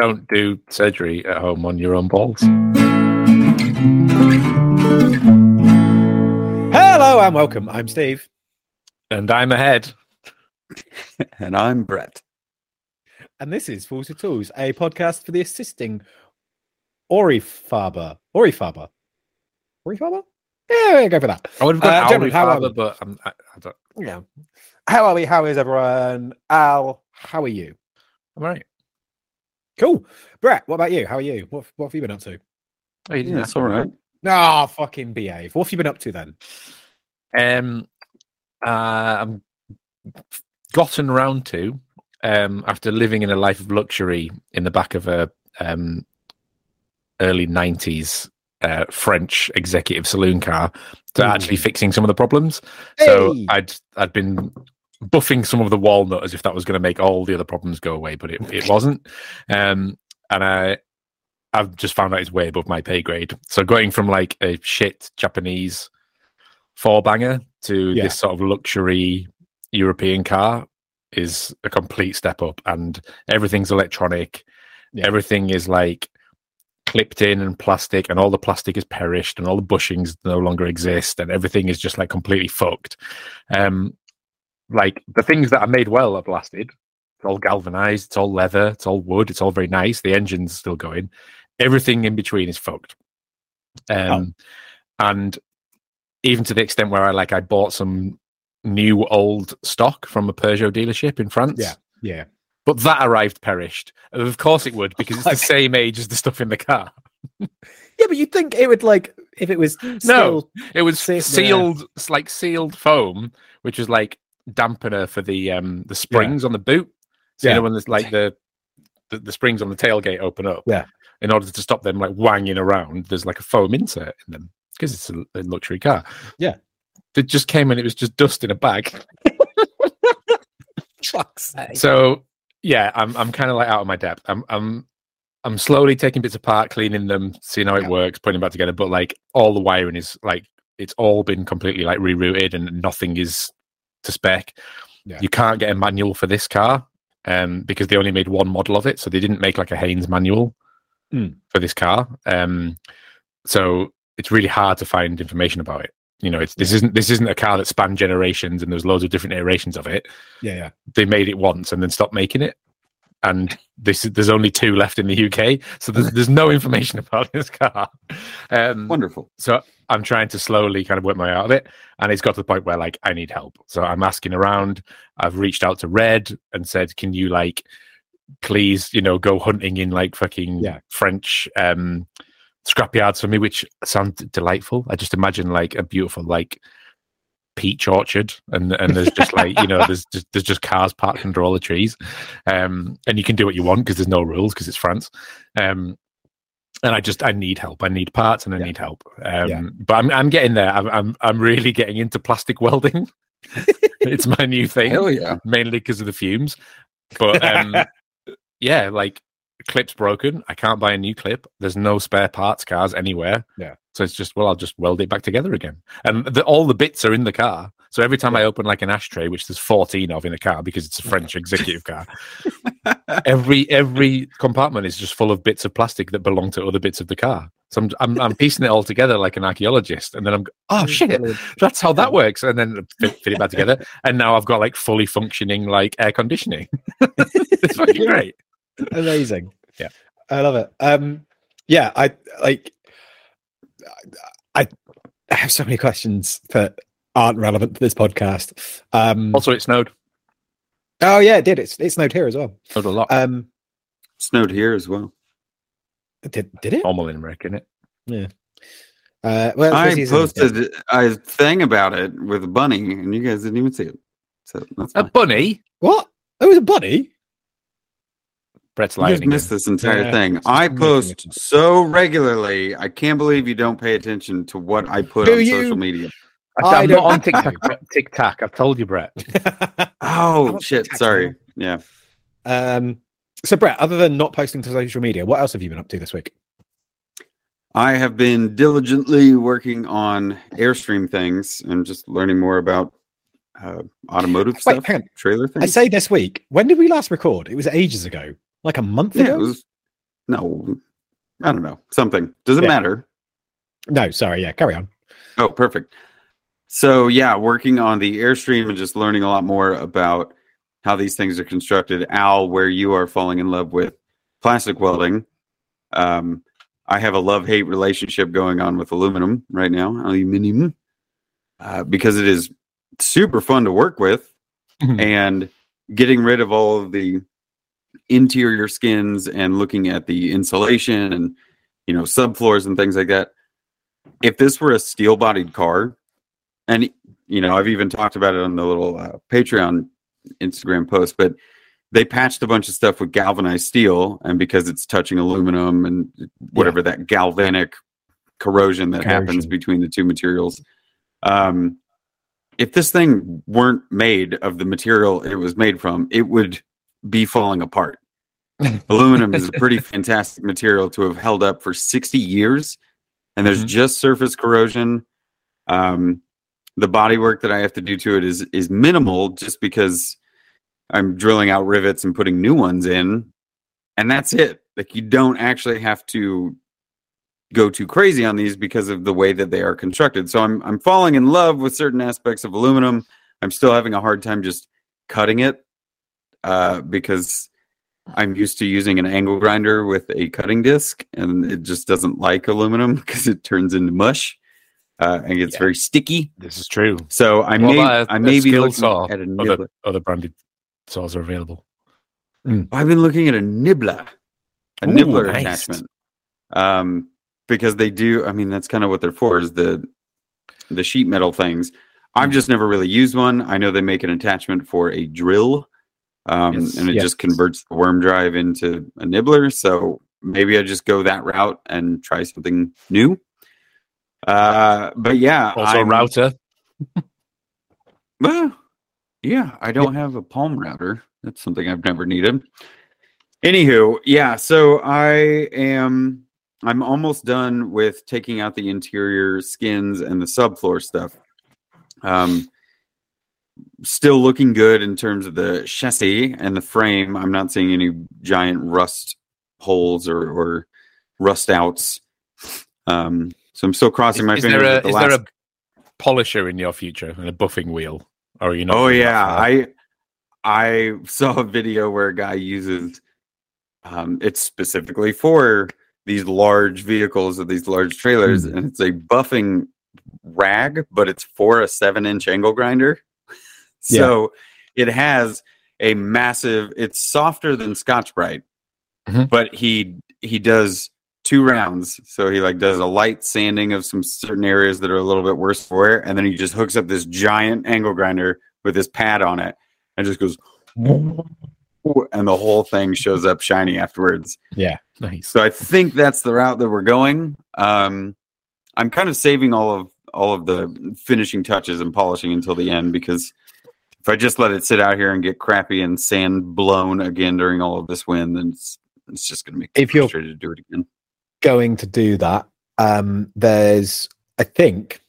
don't do surgery at home on your own balls. Hello and welcome. I'm Steve. And I'm ahead. and I'm Brett. And this is Fools with Tools, a podcast for the assisting Orifaber. Orifaber. Orifaber? Yeah, go for that. I would have gone Uh, gentlemen, how are we? but I'm, I, I don't, Yeah. How are we? How is everyone? Al, how are you? I'm all right. Cool. Brett, what about you? How are you? What, what have you been up to? Oh, you didn't Yeah, ask it's all me. right. Ah, fucking behave. What have you been up to then? Um, uh, I'm gotten round to um, after living in a life of luxury in the back of a um, early '90s uh, French executive saloon car to Ooh. actually fixing some of the problems. So I'd I'd been buffing some of the walnut as if that was going to make all the other problems go away, but it, it wasn't. Um, and I I've just found out it's way above my pay grade. So going from like a shit Japanese four banger to Yeah. this sort of luxury European car is a complete step up, and everything's electronic. Yeah. Everything is like clipped in and plastic, and all the plastic is perished, and all the bushings no longer exist, and everything is just like completely fucked. Um, like the things that are made well are blasted. It's all galvanized. It's all leather. It's all wood. It's all very nice. The engine's still going. Everything in between is fucked. Um, and even to the extent where I like I bought some new old stock from a Peugeot dealership in France. Yeah. Yeah. But that arrived perished. Of course it would, because it's the same age as the stuff in the car. Yeah, but you'd think it would like if it was still It was Se- sealed, like sealed foam, which was like dampener for the um the springs on the boot. So you know when there's like the, the the springs on the tailgate open up. Yeah. In order to stop them like wanging around, there's like a foam insert in them because it's a, a luxury car. Yeah. It just came and it was just dust in a bag. fuck's sake. So yeah, I'm I'm kind of like out of my depth. I'm I'm I'm slowly taking bits apart, cleaning them, seeing how it Yeah. works, putting them back together. But like all the wiring is like it's all been completely like rerouted, and nothing is to spec. Yeah. You can't get a manual for this car, um, because they only made one model of it, so they didn't make like a Haynes manual Mm. for this car. Um, so it's really hard to find information about it. You know, it's this isn't this isn't a car that spanned generations, and there's loads of different iterations of it Yeah, yeah. they made it once and then stopped making it. And this there's only two left in the UK, so there's, there's no information about this car. Um, Wonderful. so I'm trying to slowly kind of work my way out of it, and it's got to the point where like I need help. So I'm asking around. I've reached out to Red and said, "Can you like, please, you know, go hunting in like fucking Yeah. French um, scrapyards for me?" Which sound delightful. I just imagine like a beautiful like peach orchard and and there's just like you know there's just there's just cars parked under all the trees um and you can do what you want because there's no rules because it's france um and i just i need help. I need parts and i Yeah. need help. Um Yeah. but i'm i'm getting there. I'm i'm, I'm really getting into plastic welding. It's my new thing Hell yeah. mainly because of the fumes. But um yeah like clip's broken. I can't buy a new clip. There's no spare parts cars anywhere. Yeah. so it's just well i'll just weld it back together again. And the, all the bits are in the car so every time i open like an ashtray which there's 14 of in a car because it's a french executive car every every compartment is just full of bits of plastic that belong to other bits of the car. So i'm i'm, I'm piecing it all together like an archaeologist and then i'm oh shit that's how that works and then fit, fit it back together and now i've got like fully functioning like air conditioning. It's fucking great. Amazing. Yeah. I love it. Um yeah, I like I I have so many questions that aren't relevant to this podcast. Um also it snowed Oh yeah, it did. It's it snowed here as well. snowed a lot Um Snowed here as well. did did it? normal in america isn't it Uh well I this season is good. posted a thing about it with a bunny, and you guys didn't even see it. So that's a bunny What? Oh, it was a bunny? brett's You lying guys missed this entire Yeah, thing. I post so regularly. I can't believe you don't pay attention to what I put Do on you? social media. I, I am don't on know. TikTok. TikTok. I've told you, Brett. Oh shit! text Sorry. Yeah. um so Brett, other than not posting to social media, what else have you been up to this week? I have been diligently working on Airstream things and just learning more about uh, automotive Wait, stuff, hang on. trailer things. I say this week. When did we last record? It was ages ago. Like a month yeah, ago? it was no, I don't know. Something doesn't Yeah. matter. No, sorry. Yeah, carry on. Oh, perfect. So yeah, working on the Airstream and just learning a lot more about how these things are constructed. Al, where you are falling in love with plastic welding. Um, I have a love-hate relationship going on with aluminum right now, aluminum, uh, because it is super fun to work with, Mhm. and getting rid of all of the interior skins and looking at the insulation and you know subfloors and things like that. If this were a steel-bodied car, and you know I've even talked about it on the little uh, Patreon Instagram post, but they patched a bunch of stuff with galvanized steel, and because it's touching aluminum and whatever that galvanic corrosion that happens between the two materials. Um, if this thing weren't made of the material it was made from, it would be falling apart. Aluminum is a pretty fantastic material to have held up for 60 years, and there's Mhm. just surface corrosion. Um, the body work that I have to do to it is is minimal, just because I'm drilling out rivets and putting new ones in, and that's it. Like you don't actually have to go too crazy on these because of the way that they are constructed. So I'm I'm falling in love with certain aspects of aluminum. I'm still having a hard time just cutting it uh, because I'm used to using an angle grinder with a cutting disc, and it just doesn't like aluminum because it turns into mush uh, and gets Yeah. very sticky. This is true. So I What may about a- I a may be skill looking saw? at a Other, nibbler. other branded saws are available. I've been looking at a nibbler, a Ooh, nibbler nice. attachment, um, because they do. I mean, that's kind of what they're for is the the sheet metal things. I've just never really used one. I know they make an attachment for a drill, um, Yes. and it Yes. just converts the worm drive into a nibbler. So maybe I just go that route and try something new. Uh, but yeah, Also, a I'm- router. well, yeah, I don't have a palm router. That's something I've never needed. Anywho, yeah, so I am I'm almost done with taking out the interior skins and the subfloor stuff. Um still looking good in terms of the chassis and the frame. I'm not seeing any giant rust holes or, or rust outs. Um so I'm still crossing my Is fingers. there, a, the is there a polisher in your future and a buffing wheel? Or are you not? Oh yeah. I I saw a video where a guy uses um it's specifically for these large vehicles or these large trailers Hmm. and it's a buffing rag, but it's for a seven inch angle grinder. so it has a massive it's softer than Scotch Brite, Mhm. but he he does two rounds. So he like does a light sanding of some certain areas that are a little bit worse for wear, and then he just hooks up this giant angle grinder with this pad on it and just goes and the whole thing shows up shiny afterwards. Yeah, nice. So I think that's the route that we're going. Um, I'm kind of saving all of all of the finishing touches and polishing until the end because if I just let it sit out here and get crappy and sand blown again during all of this wind, then it's it's just going to make me If you're- frustrated to do it again. Going to do that, um, there's I think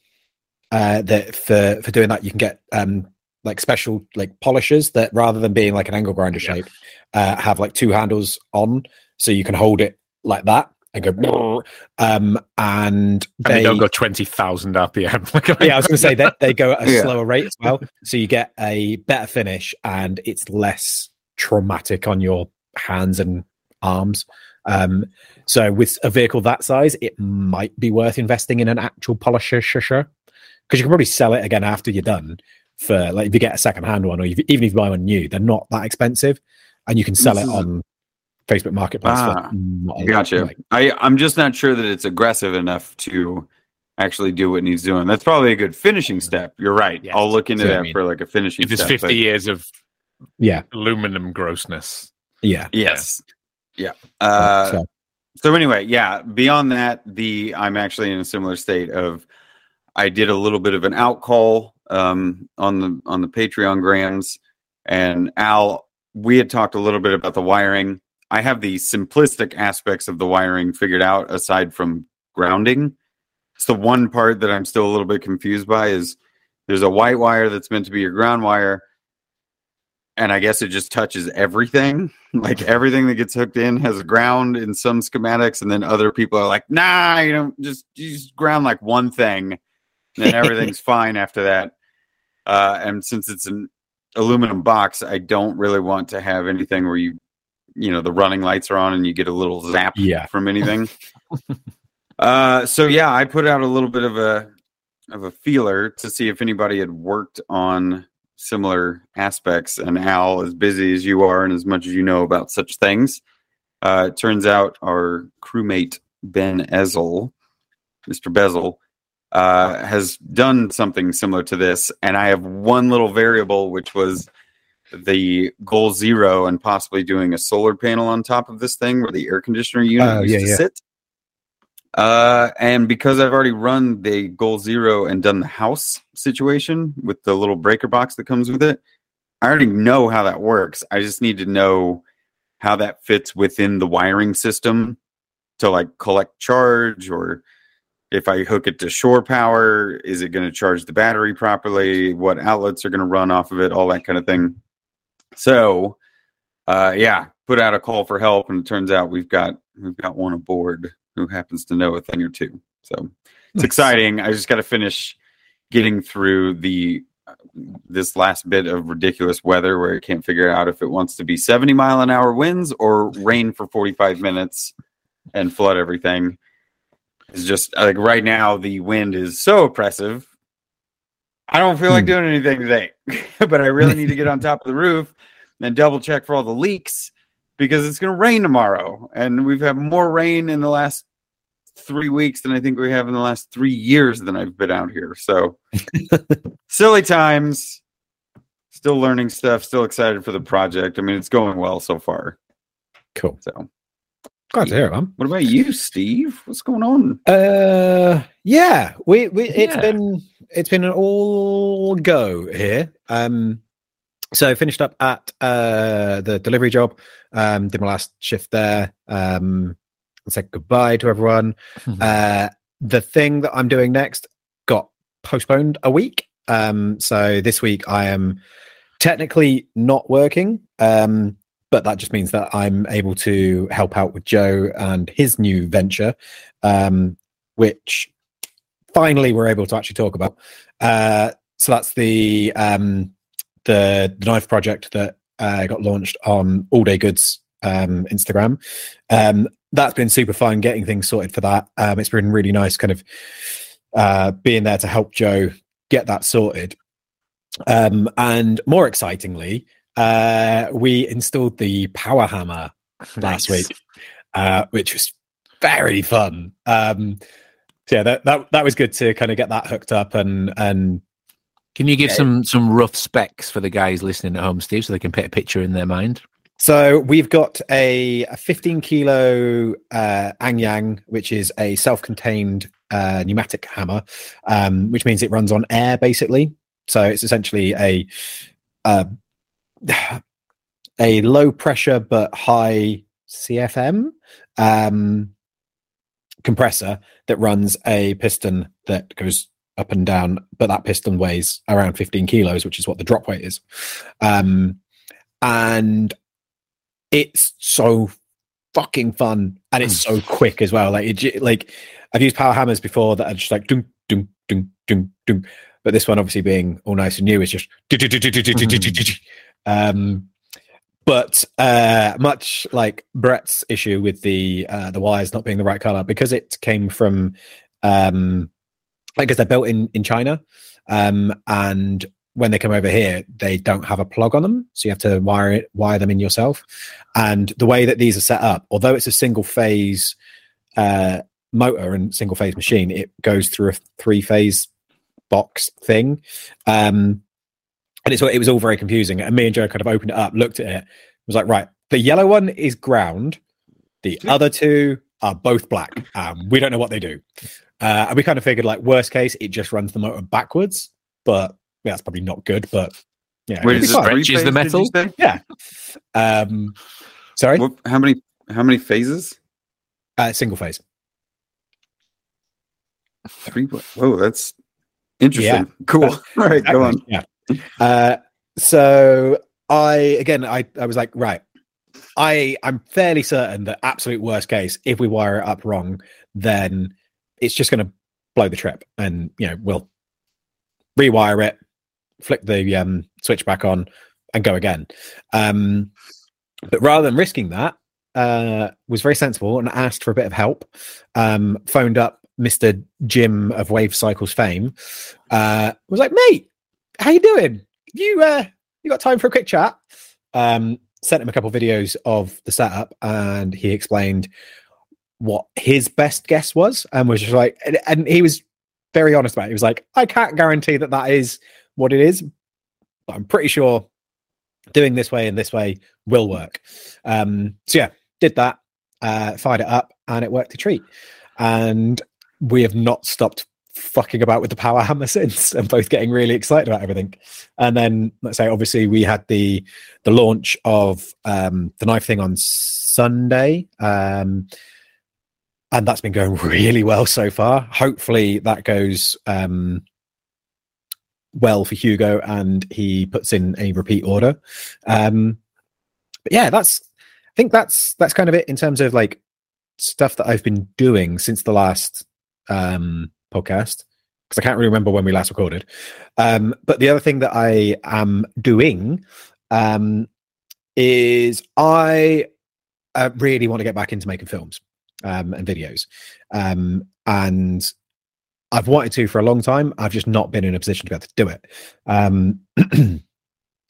uh, that for for doing that you can get um, like special like polishers that rather than being like an angle grinder Yeah. shape, uh, have like two handles on, so you can hold it like that and go. Um, and And they they don't go 20,000 RPM. Like, yeah, I was going to say that they go at a Yeah. slower rate as well, so you get a better finish and it's less traumatic on your hands and arms. Um, so with a vehicle that size, it might be worth investing in an actual polisher because you can probably sell it again after you're done for like if you get a second hand one or if, even if you buy one new, they're not that expensive, and you can sell This it is a- on Facebook Marketplace. Ah, for a Gotcha. like- I I'm just not sure that it's aggressive enough to actually do what needs doing. That's probably a good finishing step. You're right. Yes. I'll look into So, I that mean, for like a finishing if there's step. 50 but- years of yeah, aluminum grossness. yeah. Yes. Yeah. Uh, so, so anyway, yeah. Beyond that, the I'm actually in a similar state of I did a little bit of an out call um, on the on the Patreon grams, and Al, we had talked a little bit about the wiring. I have the simplistic aspects of the wiring figured out, aside from grounding. It's the one part that I'm still a little bit confused by is there's a white wire that's meant to be your ground wire, and I guess it just touches everything. Like everything that gets hooked in has a ground in some schematics, and then other people are like, "Nah, you know, just you just ground like one thing, and then everything's fine after that." Uh, and since it's an aluminum box, I don't really want to have anything where you, you know, the running lights are on and you get a little zap Yeah. from anything. uh, so yeah, I put out a little bit of a of a feeler to see if anybody had worked on similar aspects. And Al, as busy as you are and as much as you know about such things, uh, it turns out our crewmate Ben Ezel, Mr. Bezel, uh, has done something similar to this. And I have one little variable, which was the goal zero and possibly doing a solar panel on top of this thing where the air conditioner unit Oh, used yeah, to yeah. sit. Uh, and because I've already run the goal zero and done the house situation with the little breaker box that comes with it, I already know how that works. I just need to know how that fits within the wiring system to like collect charge or if I hook it to shore power, is it going to charge the battery properly? What outlets are going to run off of it? All that kind of thing. So, uh, yeah, put out a call for help, and it turns out we've got we've got one aboard who happens to know a thing or two. So it's exciting. I just got to finish getting through the this last bit of ridiculous weather where I can't figure out if it wants to be 70 mile an hour winds or rain for 45 minutes and flood everything. It's just like right now the wind is so oppressive. I don't feel like Hmm. doing anything today, but I really need to get on top of the roof and double check for all the leaks because it's going to rain tomorrow. And we've had more rain in the last three weeks than I think we have in the last three years than I've been out here. So silly times. Still learning stuff. Still excited for the project. I mean, it's going well so far. Cool. So, Glad to hear it, man. what about you, Steve? What's going on? Uh, yeah, we, we it's Yeah. been it's been an all go here. Um, so finished up at uh the delivery job. Um, did my last shift there. Um, said goodbye to everyone. Uh, the thing that I'm doing next got postponed a week. Um, so this week I am technically not working. Um, but that just means that I'm able to help out with Joe and his new venture, um, which finally we're able to actually talk about. Uh, so that's the um, the, the knife project that uh, got launched on All Day Goods um, Instagram. Um, that's been super fun getting things sorted for that. Um, it's been really nice, kind of uh, being there to help Joe get that sorted. Um, and more excitingly, uh, we installed the power hammer last week, uh, which was very fun. Um, so yeah, that, that that was good to kind of get that hooked up and and Can you give Yeah. some some rough specs for the guys listening at home, Steve, so they can put a picture in their mind? So we've got a, a 15 kilo uh, Anyang, which is a self-contained uh, pneumatic hammer, um, which means it runs on air basically. So it's essentially a uh, a low pressure but high CFM um, compressor that runs a piston that goes up and down, but that piston weighs around 15 kilos, which is what the drop weight is. Um, and it's so fucking fun and it's so quick as well. Like it, like I've used power hammers before that are just like but this one obviously being all nice and new is just um. But uh, much like Brett's issue with the uh, the wires not being the right color, because it came from, um, I guess they're built in in China, um, and when they come over here, they don't have a plug on them, so you have to wire it, wire them in yourself. And the way that these are set up, although it's a single phase uh, motor and single phase machine, it goes through a three phase box thing. Um, and it's, it was all very confusing. And me and Joe kind of opened it up, looked at it, was like, right, the yellow one is ground, the other two are both black. Um, we don't know what they do. Uh, and we kind of figured, like, worst case, it just runs the motor backwards, but yeah, that's probably not good. But yeah, Wait, is this fine. French the three-phase, did you metal? yeah. Um, sorry, What, how many how many phases? uh, single phase. Three. Whoa, that's interesting. Cool. All right, go on. Yeah. Uh, so I again, I I was like, right. I I'm fairly certain that absolute worst case, if we wire it up wrong, then it's just going to blow the trip, and you know we'll rewire it, flick the um, switch back on, and go again. Um, but rather than risking that, uh, was very sensible and asked for a bit of help. Um, phoned up Mister Jim of Wave Cycles fame. Uh, was like, mate, how you doing? You uh, you got time for a quick chat? Um, sent him a couple of videos of the setup, and he explained what his best guess was, and was just like, and, and he was very honest about it. He was like, I can't guarantee that that is what it is, but I'm pretty sure doing this way and this way will work. Um, so yeah, did that, uh, fired it up, and it worked a treat. And we have not stopped fucking about with the power hammer since and both getting really excited about everything and then let's say obviously we had the the launch of um the knife thing on sunday um and that's been going really well so far hopefully that goes um well for hugo and he puts in a repeat order um but yeah that's i think that's that's kind of it in terms of like stuff that i've been doing since the last um podcast because I can't really remember when we last recorded. Um, but the other thing that I am doing um, is I uh, really want to get back into making films um, and videos. Um, and I've wanted to for a long time. I've just not been in a position to be able to do it. Um,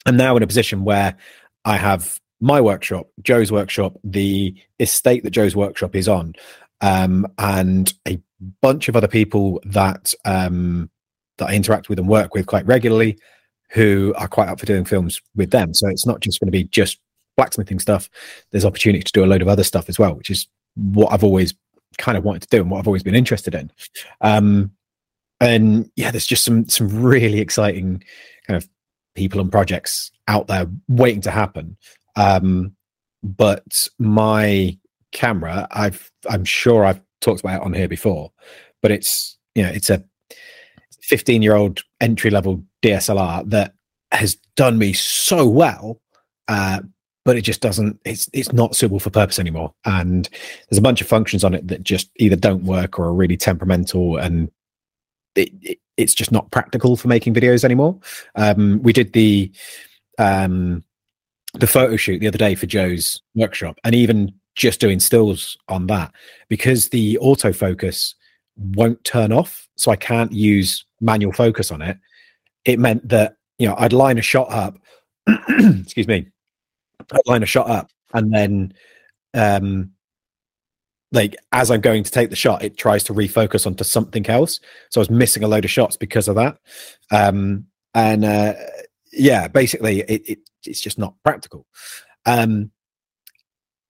I'm now in a position where I have my workshop, Joe's workshop, the estate that Joe's workshop is on, um, and a bunch of other people that um, that I interact with and work with quite regularly, who are quite up for doing films with them. So it's not just going to be just blacksmithing stuff. There's opportunity to do a load of other stuff as well, which is what I've always kind of wanted to do and what I've always been interested in. Um, and yeah, there's just some some really exciting kind of people and projects out there waiting to happen. Um, but my camera, I've I'm sure I've talked about it on here before, but it's you know it's a 15 year old entry level DSLR that has done me so well, uh, but it just doesn't. It's it's not suitable for purpose anymore, and there's a bunch of functions on it that just either don't work or are really temperamental, and it, it, it's just not practical for making videos anymore. Um, we did the um, the photo shoot the other day for Joe's workshop, and even just doing stills on that because the autofocus won't turn off so i can't use manual focus on it it meant that you know i'd line a shot up excuse me line a shot up and then um like as i'm going to take the shot it tries to refocus onto something else. So i was missing a load of shots because of that. Um and uh yeah basically it, it it's just not practical. Um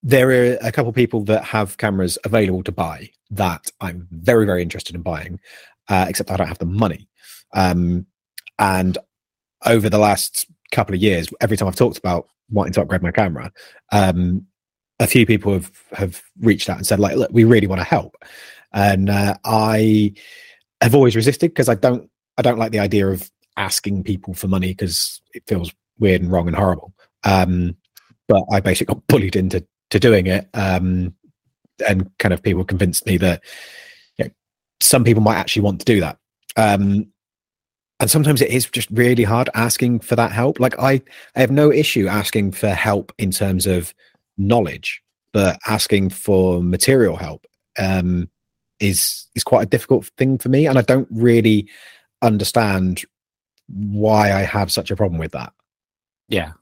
there are a couple of people that have cameras available to buy that I'm very, very interested in buying, uh, except I don't have the money. Um, and over the last couple of years, every time I've talked about wanting to upgrade my camera, um, a few people have have reached out and said, like, look, we really want to help. And uh, I have always resisted because I don't I don't like the idea of asking people for money because it feels weird and wrong and horrible. Um, but I basically got bullied into to doing it. Um, and kind of people convinced me that you know, some people might actually want to do that. Um, and sometimes it is just really hard asking for that help. Like I, I have no issue asking for help in terms of knowledge, but asking for material help um, is is quite a difficult thing for me, and I don't really understand why I have such a problem with that. Yeah,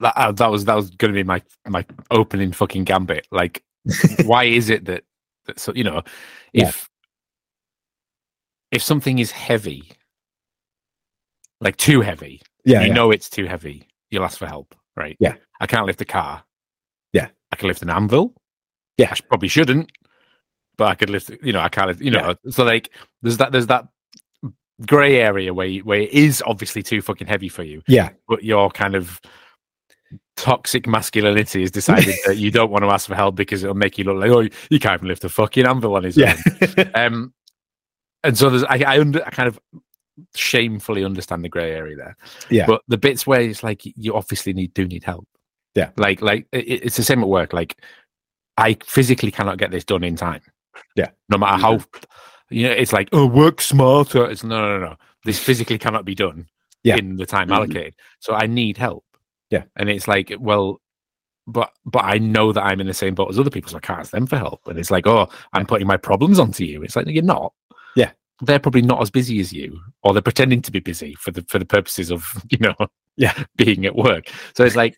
that uh, that was that was going to be my my opening fucking gambit. Like, why is it that, that so you know if yeah. if something is heavy, like too heavy, yeah, you yeah. know it's too heavy, you'll ask for help, right? Yeah, I can't lift a car. Yeah, I can lift an anvil. Yeah, I probably shouldn't, but I could lift. You know, I can't. Lift, you know, yeah. so like there's that there's that gray area where you, where it is obviously too fucking heavy for you. Yeah, but you're kind of toxic masculinity has decided that you don't want to ask for help because it'll make you look like oh you can't even lift a fucking anvil on his yeah. own. um, and so there's I I, under, I kind of shamefully understand the grey area there. Yeah. But the bits where it's like you obviously need do need help. Yeah. Like like it, it's the same at work. Like I physically cannot get this done in time. Yeah. No matter how you know, it's like, oh work smarter. It's no no no. This physically cannot be done Yeah. in the time allocated. So I need help. Yeah. And it's like, well, but but I know that I'm in the same boat as other people, so I can't ask them for help. And it's like, oh, I'm putting my problems onto you. It's like you're not. Yeah. They're probably not as busy as you, or they're pretending to be busy for the for the purposes of you know, Yeah. being at work. So it's like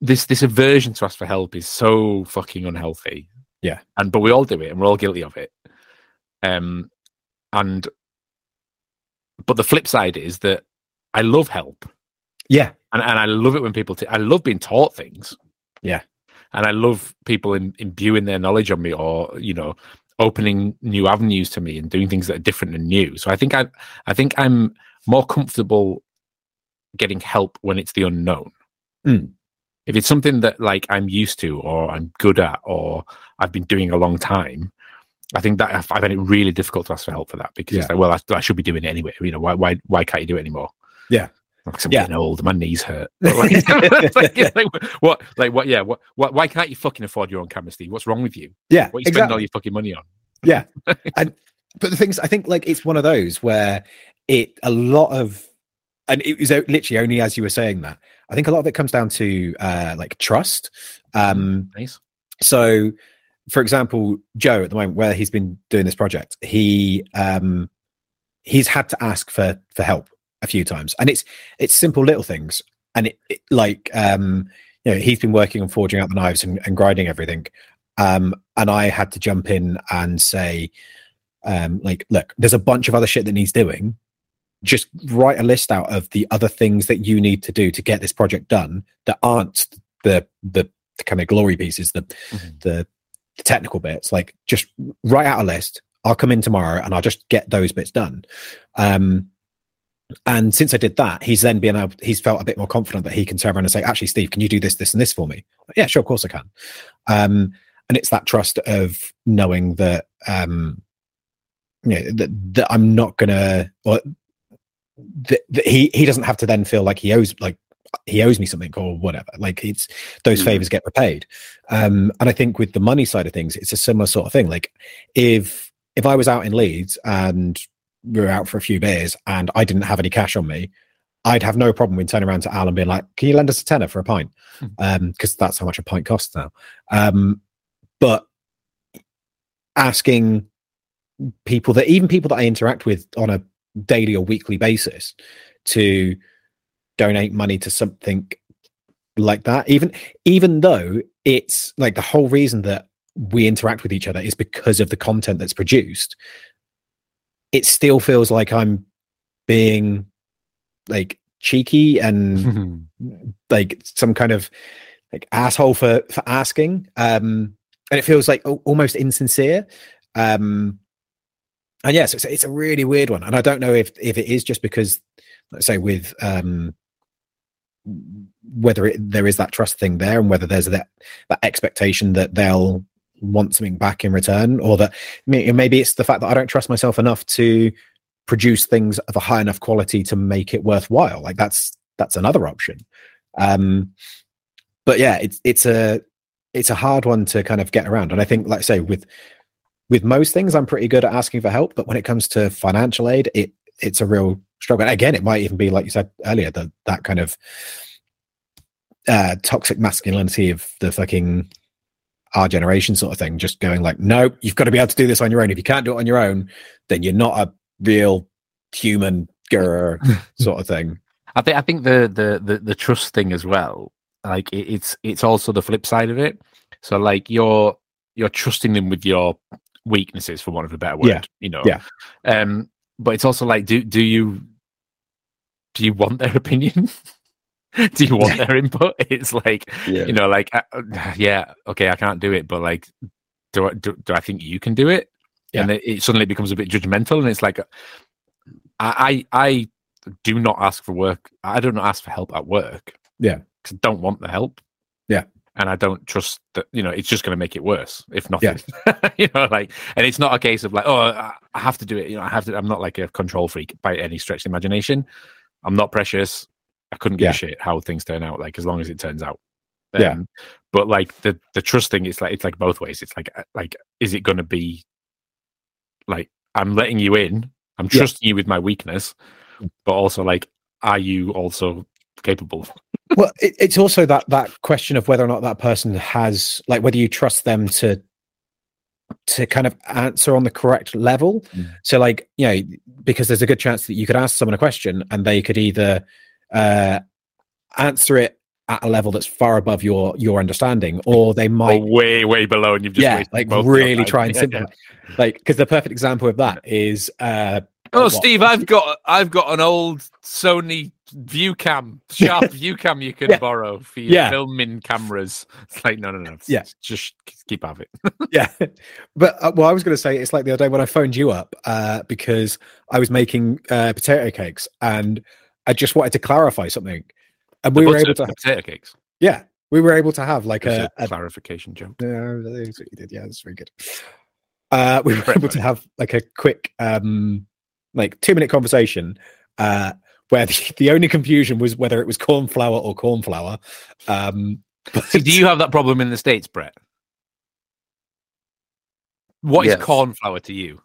this this aversion to ask for help is so fucking unhealthy. Yeah. And but we all do it, and we're all guilty of it. Um, and but the flip side is that I love help Yeah. and, and I love it when people. T- I love being taught things. Yeah. and I love people in, imbuing their knowledge on me, or you know, opening new avenues to me and doing things that are different and new. So I think I, I think I'm more comfortable getting help when it's the unknown. Mm. If it's something that like I'm used to, or I'm good at, or I've been doing a long time. I think that I find it really difficult to ask for help for that because it's like, well, I, I should be doing it anyway. You know, why, why, why can't you do it anymore? Yeah. Because I'm Yeah. getting old, my knees hurt. Like, like, like, what, like, what, yeah, what, what, why can't you fucking afford your own camera, Steve? What's wrong with you? Yeah. What are you spending all your fucking money on? Yeah. and but the things I think like it's one of those where it a lot of and it was literally only as you were saying that. I think a lot of it comes down to uh like trust. Um Nice. so for example, Joe at the moment where he's been doing this project, he um he's had to ask for for help a few times. And it's it's simple little things. And it, it like um you know, he's been working on forging out the knives and, and grinding everything. Um and I had to jump in and say, um, like, look, there's a bunch of other shit that needs doing. Just write a list out of the other things that you need to do to get this project done that aren't the the, the kind of glory pieces, the Mhm. the the technical bits. Like, just write out a list. I'll come in tomorrow and I'll just get those bits done. Um, and since I did that, he's then been able, he's felt a bit more confident that he can turn around and say, actually, Steve, can you do this, this, and this for me? Yeah, sure, of course I can. Um, and it's that trust of knowing that, um, you know, that, that I'm not gonna, or that, that he he doesn't have to then feel like he owes like he owes me something or whatever. Like it's those Mhm. favors get repaid. Um, and I think with the money side of things, it's a similar sort of thing. Like if if I was out in Leeds and we were out for a few beers and I didn't have any cash on me, I'd have no problem with turning around to Al and being like, "Can you lend us a tenner for a pint?" Hmm. Um, because that's how much a pint costs now. Um, but asking people that even people that I interact with on a daily or weekly basis to donate money to something like that even even though it's like the whole reason that we interact with each other is because of the content that's produced it still feels like i'm being like cheeky and like some kind of like asshole for for asking um and it feels like al- almost insincere um and yes it's, it's a really weird one and i don't know if if it is just because let's say with um whether it, there is that trust thing there and whether there's that that expectation that they'll want something back in return or that maybe it's the fact that i don't trust myself enough to produce things of a high enough quality to make it worthwhile. Like that's that's another option. Um but yeah it's it's a it's a hard one to kind of get around. And i think like I say with with most things i'm pretty good at asking for help. But when it comes to financial aid it it's a real struggle. And again it might even be like you said earlier that that kind of uh toxic masculinity of the fucking our generation sort of thing just going like no you've got to be able to do this on your own if you can't do it on your own then you're not a real human girl sort of thing I think I think the the the, the trust thing as well. Like it, it's it's also the flip side of it. So like you're you're trusting them with your weaknesses, for want of a better word. Yeah. You know. Yeah. Um. But it's also like, do do you do you want their opinion? do you want their input? It's like Yeah. you know, like uh, yeah, okay, I can't do it, but like, do I do, do I think you can do it? And it, it suddenly becomes a bit judgmental, and it's like, I I, I do not ask for work. I do not ask for help at work. Yeah. because I don't want the help. Yeah. and I don't trust that. You know, it's just going to make it worse, if nothing. you know, like, and it's not a case of like, oh, I I have to do it. You know, I have to. I'm not like a control freak by any stretch of the imagination. I'm not precious. I couldn't give Yeah. a shit how things turn out. Like, as long as it turns out. Yeah. Um, but like the the trust thing, it's like it's like both ways. It's like uh, like, is it going to be like I'm letting you in? I'm Yeah. trusting you with my weakness, but also like, are you also capable? well, it, it's also that that question of whether or not that person has like whether you trust them to to kind of answer on the correct level. Mm. So, like you know, because there's a good chance that you could ask someone a question and they could either uh, answer it at a level that's far above your your understanding, or they Or might way way below, and you've just yeah, like both of your really try and Yeah, simplify. yeah. Like, because the perfect example of that is uh, Oh, What? Steve, I've got I've got an old Sony ViewCam, sharp ViewCam you can Yeah. borrow for your Yeah. filming cameras. It's like no, no, no. Yeah. just keep have it. yeah but uh, well i was going to say it's like the other day when i phoned you up uh because i was making uh potato cakes and i just wanted to clarify something and we The were able to for potato cakes. yeah we were able to have like Just a, a a clarification joke. yeah, that's what you did. Yeah, that's very good. Uh, we were Very able to have like a quick, um, like two minute conversation, uh, where the, the only confusion was whether it was corn flour or corn flour. Um, See, do you have that problem in the states, Brett? What is Yes. corn flour to you?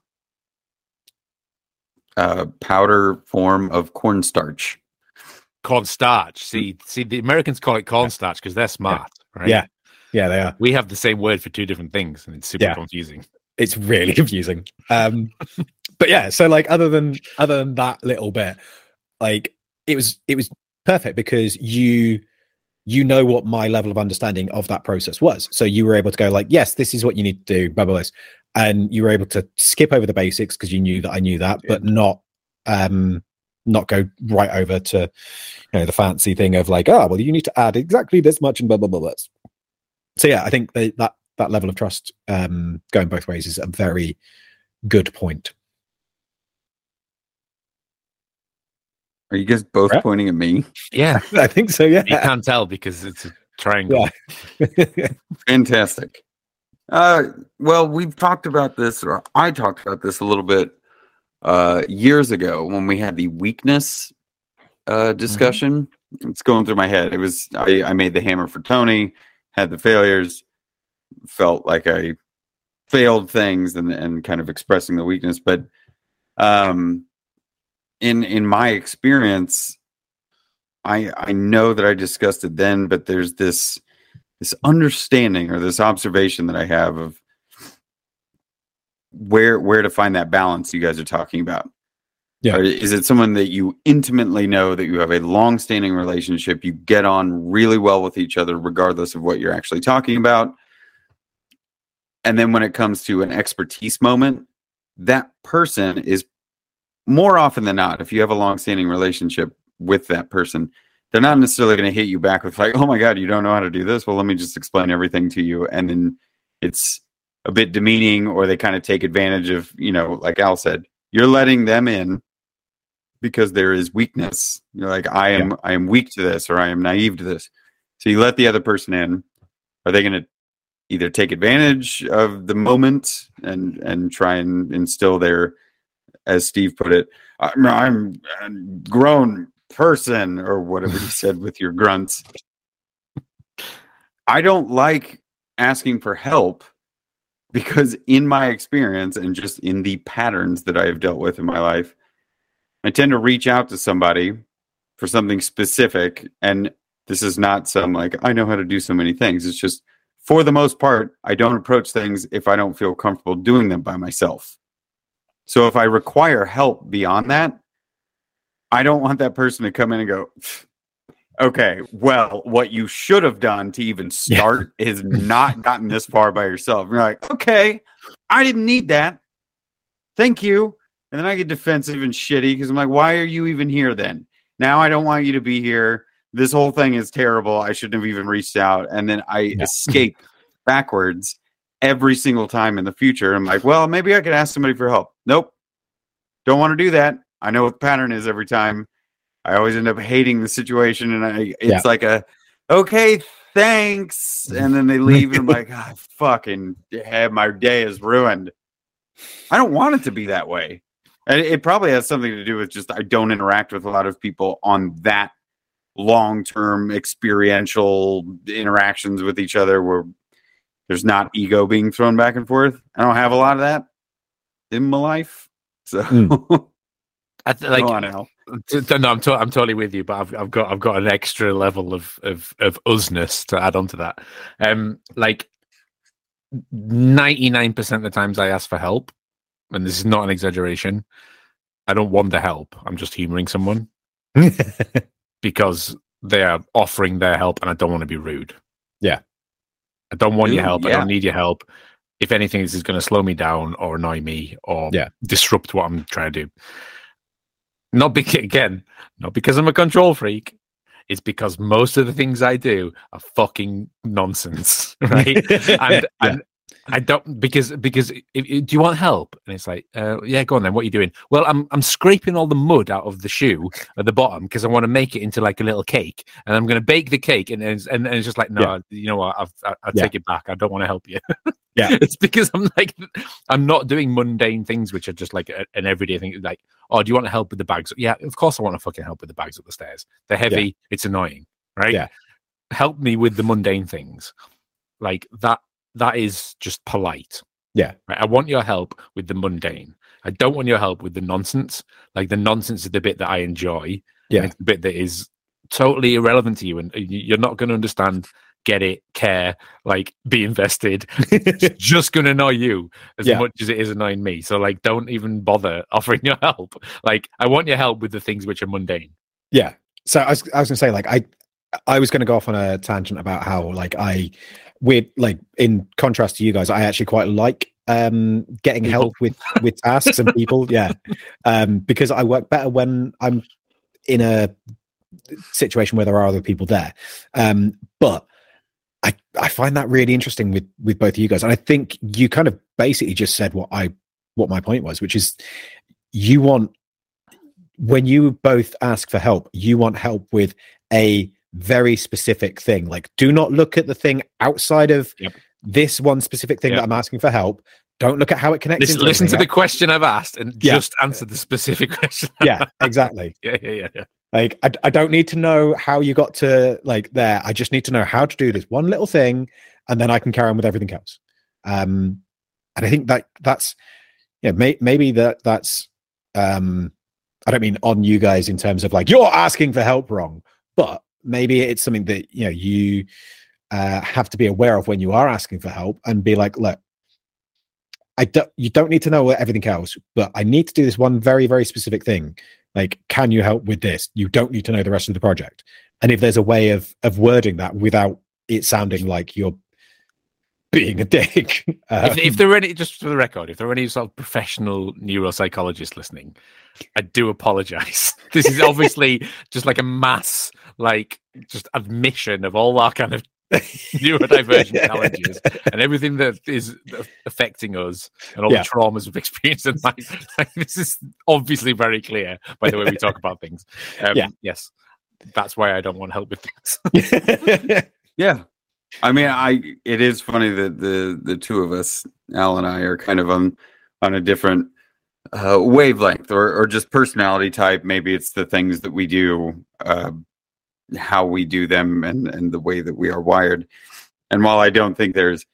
Uh, powder form of cornstarch. Cornstarch. See, see, the Americans call it cornstarch because they're smart, right? Yeah. yeah, they are. We have the same word for two different things, and it's super Yeah. confusing. It's really confusing. Um, but yeah, so like other than other than that little bit, like it was it was perfect because you you know what my level of understanding of that process was. So you were able to go like, yes, this is what you need to do, blah blah blah. And you were able to skip over the basics because you knew that I knew that, but not um not go right over to you know the fancy thing of like, oh well you need to add exactly this much and blah blah blah. blah. So yeah, I think that that that level of trust um going both ways is a very good point. Are you guys both Brett? pointing at me? Yeah, I think so, Yeah, you can't tell because it's a triangle. Fantastic. Uh, well, we've talked about this, or I talked about this a little bit uh, years ago when we had the weakness uh, discussion. It's going through my head. It was I, I made the hammer for Tony, had the failures, felt like I failed things, and and kind of expressing the weakness. But um, in in my experience, I I know that I discussed it then, but there's this this understanding or this observation that I have of where where to find that balance you guys are talking about. Yeah. Or is it someone that you intimately know that you have a long-standing relationship, you get on really well with each other regardless of what you're actually talking about? And then when it comes to an expertise moment, that person is more often than not, if you have a long-standing relationship with that person, they're not necessarily going to hit you back with like, "Oh my god, you don't know how to do this." Well, let me just explain everything to you, and then it's a bit demeaning, or they kind of take advantage of, you know, like Al said, you're letting them in because there is weakness. You're like, "I am, I am weak to this," or "I am naive to this." So you let the other person in. Are they going to either take advantage of the moment and and try and instill their, as Steve put it, I'm, I'm grown person or whatever you said with your grunts. I don't like asking for help because in my experience and just in the patterns that I have dealt with in my life, I tend to reach out to somebody for something specific and this is not some like I know how to do so many things. It's just for the most part, I don't approach things if I don't feel comfortable doing them by myself. So if I require help beyond that, I don't want that person to come in and go, okay, well, what you should have done to even Yeah. start is not gotten this far by yourself. You're like, okay, I didn't need that. Thank you. And then I get defensive and shitty because I'm like, why are you even here then? Now I don't want you to be here. This whole thing is terrible. I shouldn't have even reached out. And then I Yeah. escape backwards every single time in the future. I'm like, well, maybe I could ask somebody for help. Nope. Don't want to do that. I know what the pattern is every time. I always end up hating the situation. And I it's Yeah. like a okay, thanks, and then they leave, and I'm like, I fucking have my day is ruined. I don't want it to be that way. And it probably has something to do with just I don't interact with a lot of people on that long term experiential interactions with each other where there's not ego being thrown back and forth. I don't have a lot of that in my life. So Mm. I th- like go on, Al. T- t- No, I'm, to- I'm totally with you, but I've, I've got I've got an extra level of of of usness to add on to that. Um, like ninety nine percent of the times I ask for help, and this is not an exaggeration. I don't want the help. I'm just humoring someone because they are offering their help, and I don't want to be rude. Yeah. I don't want your Ooh, help. I don't need your help. If anything, this is going to slow me down or annoy me or Yeah. disrupt what I'm trying to do. Not because again, not because I'm a control freak. It's because most of the things I do are fucking nonsense, right? and, Yeah. and I don't because because if, if- do you want help? And it's like, uh, yeah, go on then. What are you doing? Well, I'm I'm scraping all the mud out of the shoe at the bottom because I want to make it into like a little cake, and I'm going to bake the cake, and it's, and, and it's just like, no, Yeah. you know what? I've, I, I Yeah. take it back. I don't want to help you. Yeah. it's because I'm like, I'm not doing mundane things which are just like a, an everyday thing. Like, oh, do you want to help with the bags? Yeah, of course I want to fucking help with the bags up the stairs. They're heavy. It's annoying, right? Yeah. Help me with the mundane things, like that. That is just polite. Yeah. Right? I want your help with the mundane. I don't want your help with the nonsense. Like the nonsense is the bit that I enjoy. Yeah. It's the bit that is totally irrelevant to you, and you're not going to understand, get it, care, like be invested. It's just going to annoy you as Yeah. much as it is annoying me. So like, don't even bother offering your help. Like, I want your help with the things which are mundane. Yeah. So I was I was gonna say like I I was gonna go off on a tangent about how like I weird like in contrast to you guys, I actually quite like um getting People. help with with tasks and people. Yeah. Um because I work better when I'm in a situation where there are other people there. Um but I I find that really interesting with with both of you guys. And I think you kind of basically just said what I what my point was, which is you want when you both ask for help, you want help with a very specific thing. Like, do not look at the thing outside of Yep. this one specific thing Yep. that I'm asking for help. Don't look at how it connects. Listen, listen to the question I've asked and Yeah. just answer the specific question. yeah, exactly. yeah, yeah, yeah, yeah. Like, I, I don't need to know how you got to like there. I just need to know how to do this one little thing, and then I can carry on with everything else. Um, and I think that that's yeah, may, maybe that that's um, I don't mean on you guys in terms of like you're asking for help wrong, but maybe it's something that you know you uh, have to be aware of when you are asking for help and be like, look, I don't. You don't need to know everything else, but I need to do this one very very specific thing. Like, can you help with this? You don't need to know the rest of the project. And if there's a way of of wording that without it sounding like you're being a dick, if, um, if there are any, just for the record, if there are any sort of professional neuropsychologists listening, I do apologize. This is obviously just like a mass, like just admission of all our kind of neurodivergent challenges and everything that is affecting us and all Yeah. the traumas we've experienced in life. Like, this is obviously very clear by the way we talk about things. Um, Yeah. Yes. That's why I don't want help with things. Yeah. I mean, I it is funny that the the two of us, Al and I, are kind of on on a different uh, wavelength or or just personality type. Maybe it's the things that we do, uh, how we do them, and and the way that we are wired. And while I don't think there's,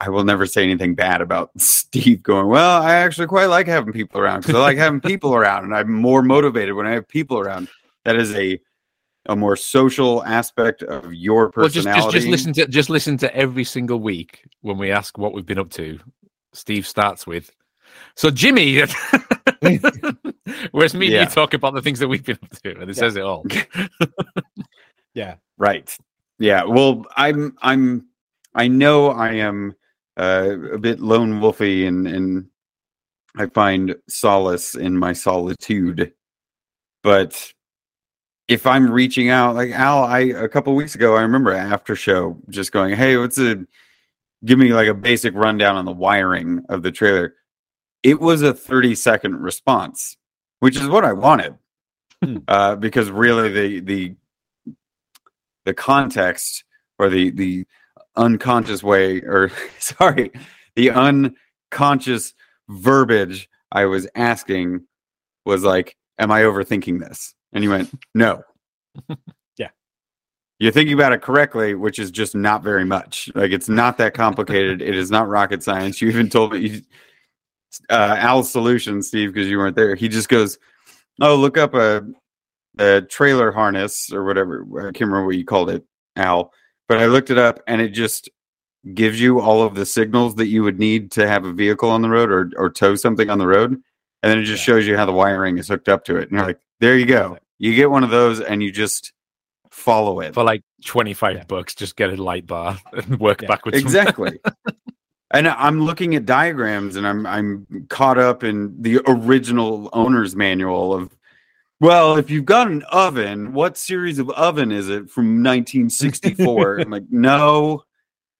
I will never say anything bad about Steve going. Well, I actually quite like having people around because I like having people around, and I'm more motivated when I have people around. That is a a more social aspect of your Well, just, personality. just just listen to just listen to every single week when we ask what we've been up to. Steve starts with, "So Jimmy," whereas me Yeah. and you talk about the things that we've been up to, and it Yeah. says it all. yeah, Right. Yeah. Well, I'm. I'm. I know I am uh, a bit lone wolfy, and and I find solace in my solitude. But if I'm reaching out, like Al, I a couple weeks ago, I remember after show just going, "Hey, what's a give me like a basic rundown on the wiring of the trailer." It was a 30 second response, which is what I wanted, Hmm. uh, because really the the the context or the the unconscious way, or sorry, the unconscious verbiage I was asking was like, "Am I overthinking this?" And you went, "No." Yeah. You're thinking about it correctly, which is just not very much. Like it's not that complicated. it is not rocket science. You even told me you, uh, Al's solution, Steve, because you weren't there. He just goes, "Oh, look up a, a trailer harness or whatever. I can't remember what you called it, Al." But I looked it up, and it just gives you all of the signals that you would need to have a vehicle on the road or or tow something on the road, and then it just Yeah. shows you how the wiring is hooked up to it. And you're like, "There you go. You get one of those, and you just follow it." For like 25 Yeah. bucks, just get a light bar and work Yeah, backwards. exactly and i'm looking at diagrams and i'm i'm caught up in the original owner's manual of well if you've got an oven what series of oven is it from 1964 i'm like no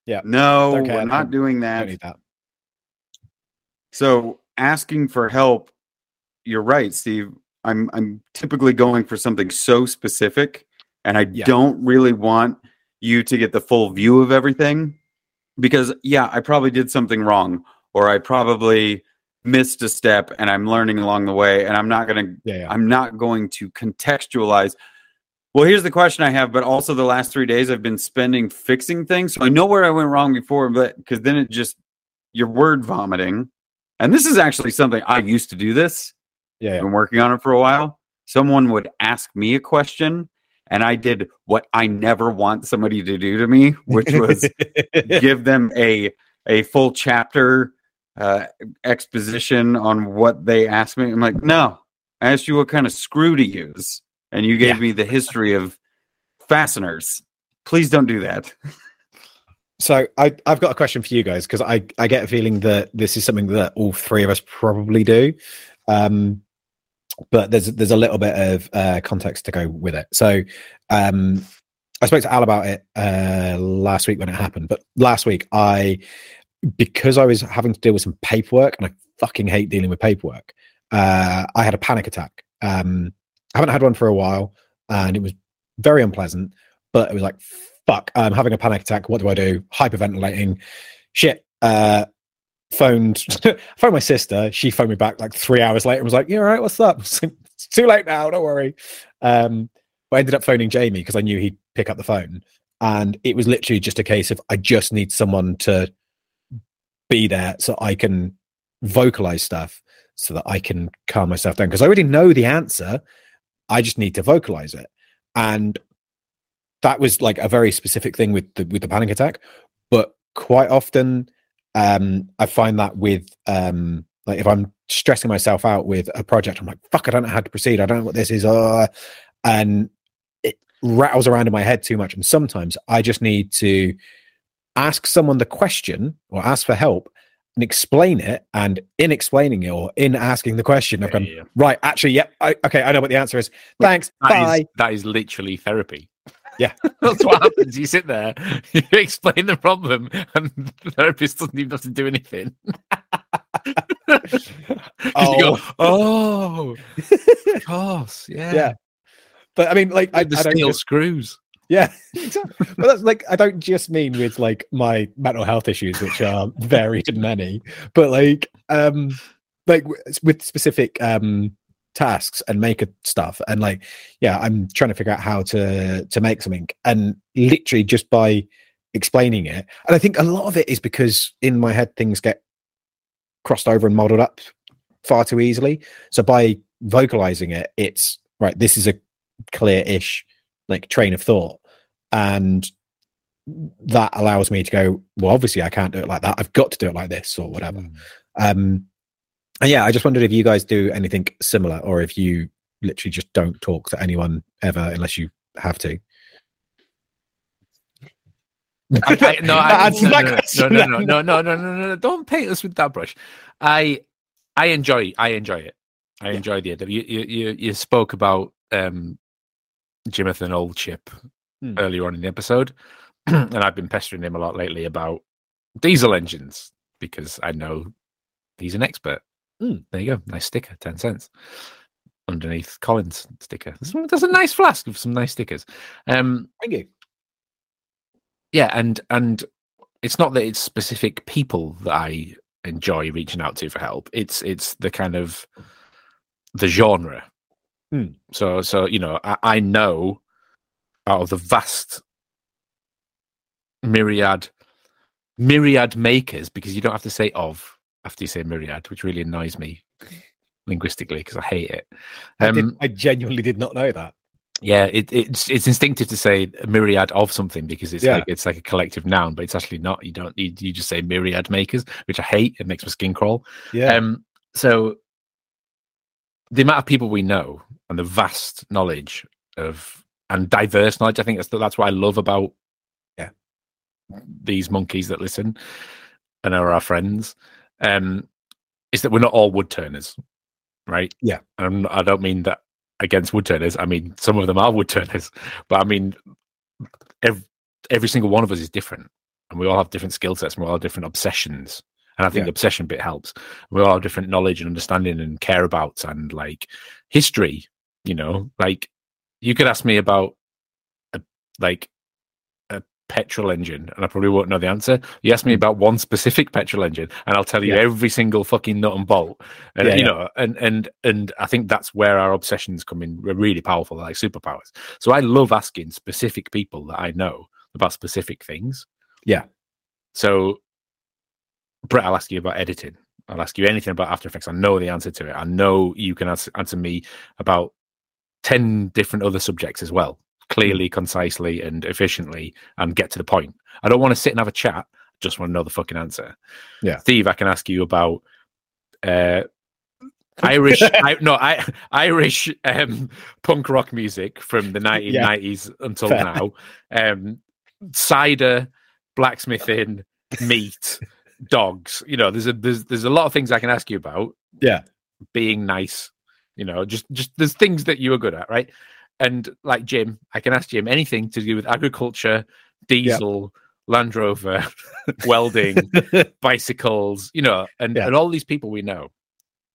Yeah. no care, we're not doing that that. so asking for help you're right steve i'm i'm typically going for something so specific and i Yeah. don't really want you to get the full view of everything because yeah i probably did something wrong or i probably missed a step and i'm learning along the way and i'm not going to Yeah, yeah. i'm not going to contextualize well here's the question i have but also the last three days i've been spending fixing things so i know where i went wrong before but because then it just your word vomiting and this is actually something i used to do this yeah, yeah. been working on it for a while someone would ask me a question and i did what i never want somebody to do to me which was give them a a full chapter uh, exposition on what they asked me. I'm like, no, I asked you what kind of screw to use, and you gave Yeah. me the history of fasteners. Please don't do that. So I, I've got a question for you guys because I, I get a feeling that this is something that all three of us probably do. Um, but there's there's a little bit of uh, context to go with it. So um, I spoke to Al about it uh, last week when it happened. But last week I because I was having to deal with some paperwork and I fucking hate dealing with paperwork. Uh, I had a panic attack. Um, I haven't had one for a while, and it was very unpleasant. But it was like, fuck, I'm having a panic attack. What do I do? Hyperventilating. Shit. Uh, phoned, phoned my sister. She phoned me back like three hours later and was like, "You all right? What's up?" It's too late now. Don't worry. Um, but I ended up phoning Jamie because I knew he'd pick up the phone, and it was literally just a case of I just need someone to be there so I can vocalize stuff so that I can calm myself down because I already know the answer. I just need to vocalize it, and that was like a very specific thing with the with the panic attack. But quite often, um, I find that with um, like if I'm stressing myself out with a project, I'm like, "Fuck, I don't know how to proceed. I don't know what this is," uh, and it rattles around in my head too much. And sometimes I just need to ask someone the question or ask for help and explain it. And in explaining it or in asking the question, I've gone, yeah, yeah. right, actually, yep, I, okay, I know what the answer is. Thanks, That is- bye. that is literally therapy. Yeah. That's what happens. You sit there, you explain the problem, and the therapist doesn't even have to do anything. you go, oh, of course, yeah. Yeah. But I mean, like, I, the I steel just, screws. yeah, exactly. but that's like, I don't just mean with like my mental health issues, which are varied and many, but like, um, like with specific um tasks and maker stuff, and like, yeah, I'm trying to figure out how to to make something, and literally just by explaining it, and I think a lot of it is because in my head things get crossed over and modeled up far too easily. So by vocalizing it, it's right. This is a clear-ish like train of thought, and that allows me to go. Well, obviously, I can't do it like that. I've got to do it like this or whatever. Um, and yeah, I just wondered if you guys do anything similar, or if you literally just don't talk to anyone ever unless you have to. I, I, no, I, no, no, no, no, no, no, no, no, no, no, no! Don't paint us with that brush. I, I enjoy, I enjoy it. I Yeah. enjoy the idea. You, you, you, spoke about um, Jimathan Old Chip Hmm. earlier on in the episode, and I've been pestering him a lot lately about diesel engines because I know he's an expert. Hmm. There you go, nice sticker, ten cents underneath Collins sticker. There's, a nice flask of some nice stickers. Um, Thank you. yeah, and and it's not that it's specific people that I enjoy reaching out to for help. It's it's the kind of the genre. Hmm. So so you know, I, I know out of the vast myriad myriad makers because you don't have to say of after you say myriad, which really annoys me linguistically because I hate it. I, did, Um, I genuinely did not know that. yeah, it, it's it's instinctive to say a myriad of something because it's Yeah. like it's like a collective noun, but it's actually not. You don't you, you just say myriad makers, which I hate. It makes my skin crawl. Yeah. Um, so the amount of people we know and the vast knowledge of and diverse knowledge, I think that's that's what I love about Yeah. these monkeys that listen and are our friends. Um, is that we're not all wood turners, right? Yeah. and I don't mean that against wood turners. I mean some of them are wood turners, but I mean every, every single one of us is different, and we all have different skill sets and we all have different obsessions. And I think Yeah. the obsession bit helps. We all have different knowledge and understanding and care about and like history. You know, like you could ask me about a like petrol engine, and I probably won't know the answer. You ask me mm. about one specific petrol engine, and I'll tell you. Yeah. every single fucking nut and bolt. And Yeah, you yeah. know, and and and I think that's where our obsessions come in. We're really powerful, like superpowers. So I love asking specific people that I know about specific things. Yeah. So, Brett, I'll ask you about editing. I'll ask you anything about After Effects. I know the answer to it. I know you can answer, answer me about 10 different other subjects as well, clearly, concisely, and efficiently, and get to the point. I don't want to sit and have a chat. Just want to know the fucking answer. Yeah. Steve, I can ask you about uh, Irish, I, no, I, Irish um, punk rock music from the 1990s until Fair. now. Um, cider, blacksmithing, meat, dogs. You know, there's a there's there's a lot of things I can ask you about. Yeah. being nice. You know, just just there's things that you are good at, right? And like Jim, I can ask Jim anything to do with agriculture, diesel, Land Rover, welding, bicycles. You know, and Yeah. and all these people we know,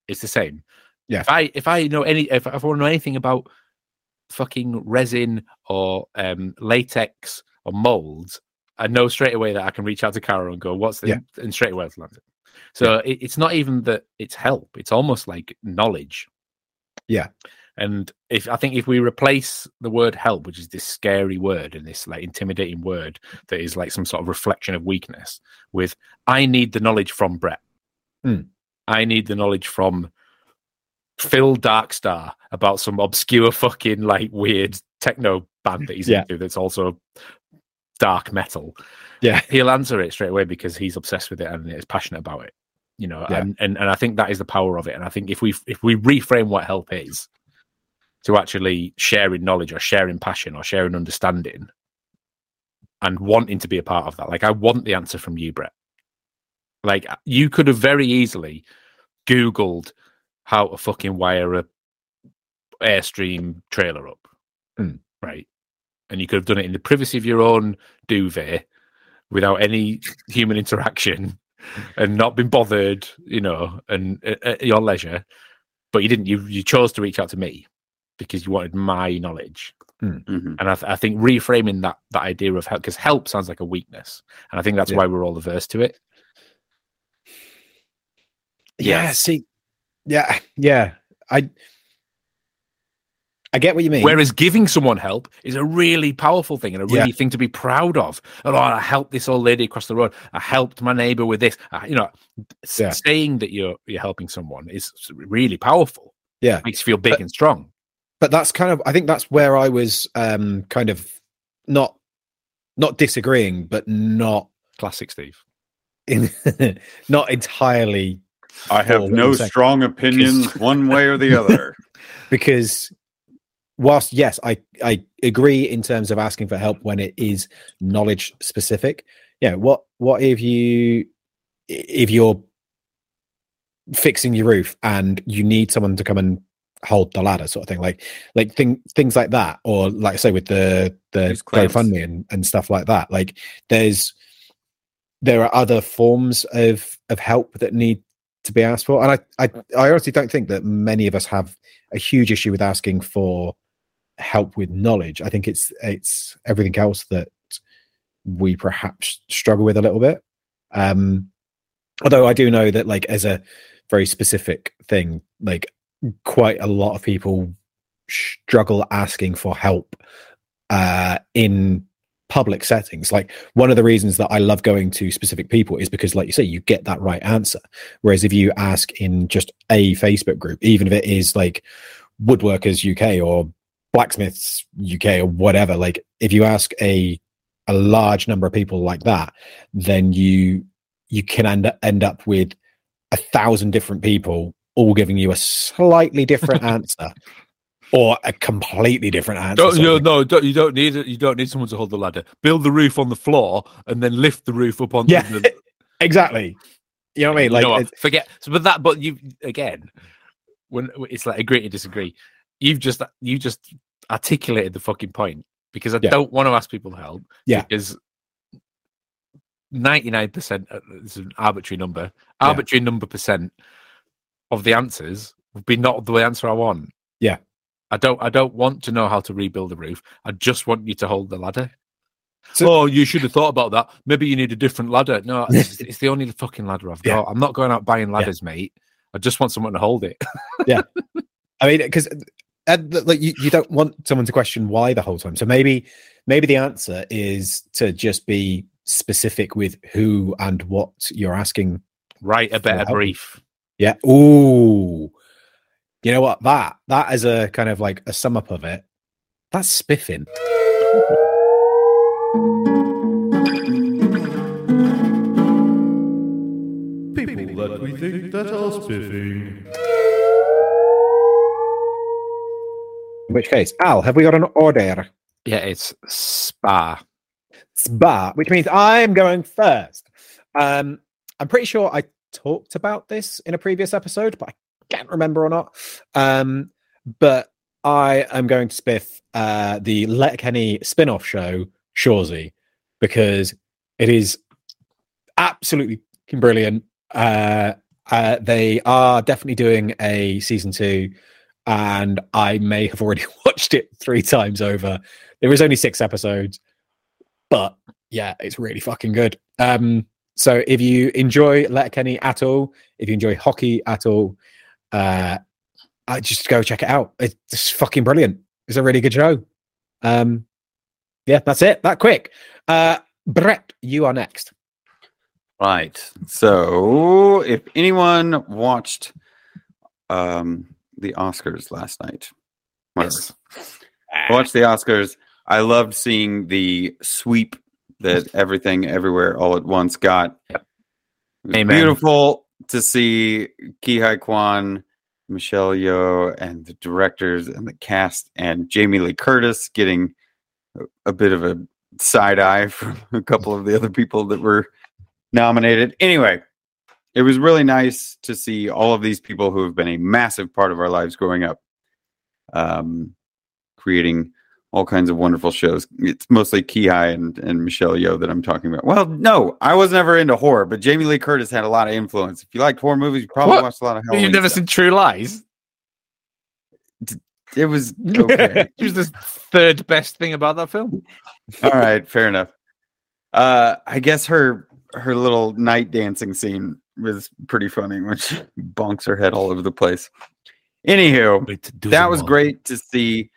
it's the same. Yeah. If I if I know any if, if I want to know anything about fucking resin or um latex or molds, I know straight away that I can reach out to Carol and go, "What's the?" Yeah. And straight away it's London. So it, it's not even that it's help; it's almost like knowledge. Yeah. And if I think if we replace the word help, which is this scary word and this like intimidating word that is like some sort of reflection of weakness, with "I need the knowledge from Brett," Hmm. I need the knowledge from Phil Darkstar about some obscure fucking like weird techno band that he's Yeah. into that's also dark metal. Yeah. He'll answer it straight away because he's obsessed with it and is passionate about it. You know, Yeah. and, and and I think that is the power of it. And I think if we if we reframe what help is to actually sharing knowledge or sharing passion or sharing understanding and wanting to be a part of that. Like I want the answer from you, Brett. Like you could have very easily Googled how to fucking wire a Airstream trailer up. Hmm. Right. And you could have done it in the privacy of your own duvet without any human interaction and not been bothered, you know, and uh, at your leisure. But you didn't. You you chose to reach out to me because you wanted my knowledge. Mhm. And I, th- I think reframing that that idea of help because help sounds like a weakness, and I think that's Yeah. why we're all averse to it. Yeah, Yes. see, yeah, yeah. I I get what you mean. Whereas giving someone help is a really powerful thing and a really Yeah. thing to be proud of. Oh, I helped this old lady across the road. I helped my neighbor with this. I, you know, Yeah. saying that you're you're helping someone is really powerful. Yeah. it makes you feel big But- and strong. But that's kind of I think that's where I was um kind of not not disagreeing, but not Classic Steve. in not entirely I have no strong opinions one way or the other. because whilst yes i i agree in terms of asking for help when it is knowledge specific yeah what what if you if you're fixing your roof and you need someone to come and hold the ladder sort of thing like like thing, things like that or like I say with the the gofundme and, and stuff like that like there's there are other forms of of help that need to be asked for and i i, I honestly don't think that many of us have a huge issue with asking for help with knowledge i think it's it's everything else that we perhaps struggle with a little bit. Um, although I do know that, like, as a very specific thing, like, quite a lot of people struggle asking for help uh, in public settings. Like one of the reasons that I love going to specific people is because, like you say, you get that right answer. Whereas if you ask in just a Facebook group, even if it is like Woodworkers UK or Blacksmiths UK or whatever, like if you ask a a large number of people like that, then you you can end up, end up with a thousand different people all giving you a slightly different answer or a completely different answer. Don't, you, no, don't, you don't need it. You don't need someone to hold the ladder. Build the roof on the floor and then lift the roof up on. Yeah, the, exactly. You know what I mean? Like, you know forget. So, but that, but you again, when it's like agree to disagree, you've just you just articulated the fucking point because I Yeah. don't want to ask people to help. Yeah. because. 99% uh, is an arbitrary number Yeah. arbitrary number percent of the answers would be not the answer i want Yeah. i don't i don't want to know how to rebuild the roof i just want you to hold the ladder So- oh you should have thought about that maybe you need a different ladder no it's, it's the only fucking ladder i've Yeah. got i'm not going out buying ladders mate i just want someone to hold it yeah. I mean, because uh, like you, you don't want someone to question why the whole time. So maybe maybe the answer is to just be specific with who and what you're asking. write a better brief Yeah. Ooh. You know what? That that is a kind of like a sum up of it. That's spiffing. People that we think that are spiffing. In which case, Al, have we got an order? yeah it's spa Spa, which means I'm going first. Um, I'm pretty sure I talked about this in a previous episode, but I can't remember or not. Um, but I am going to spiff uh, the Letterkenny spin off show, Shoresy, because it is absolutely brilliant. Uh, uh, they are definitely doing a season two, and I may have already watched it three times over. There is only six episodes, but yeah, it's really fucking good. Um, so if you enjoy Letterkenny at all, if you enjoy hockey at all, uh, I just go check it out. It's fucking brilliant. It's a really good show. Um, yeah, that's it. That quick. Uh, Brett, you are next. Right. So, if anyone watched um, the Oscars last night. I watched the Oscars. I loved seeing the sweep that everything, everywhere, all at once got. Yep. Amen. beautiful to see Ke Huy Quan, Michelle Yeoh, and the directors and the cast, and Jamie Lee Curtis getting a, a bit of a side eye from a couple of the other people that were nominated. Anyway, it was really nice to see all of these people who have been a massive part of our lives growing up, um, creating all kinds of wonderful shows. It's mostly Ke Huy and, and Michelle Yeoh that I'm talking about. Well, no, I was never into horror, but Jamie Lee Curtis had a lot of influence. If you liked horror movies, you probably What? watched a lot of Halloween. you've never stuff. seen true lies It was okay. it was the third best thing about that film all right, fair enough. Uh, I guess her her little night dancing scene was pretty funny when she bonks her head all over the place. Anywho, that was great to see.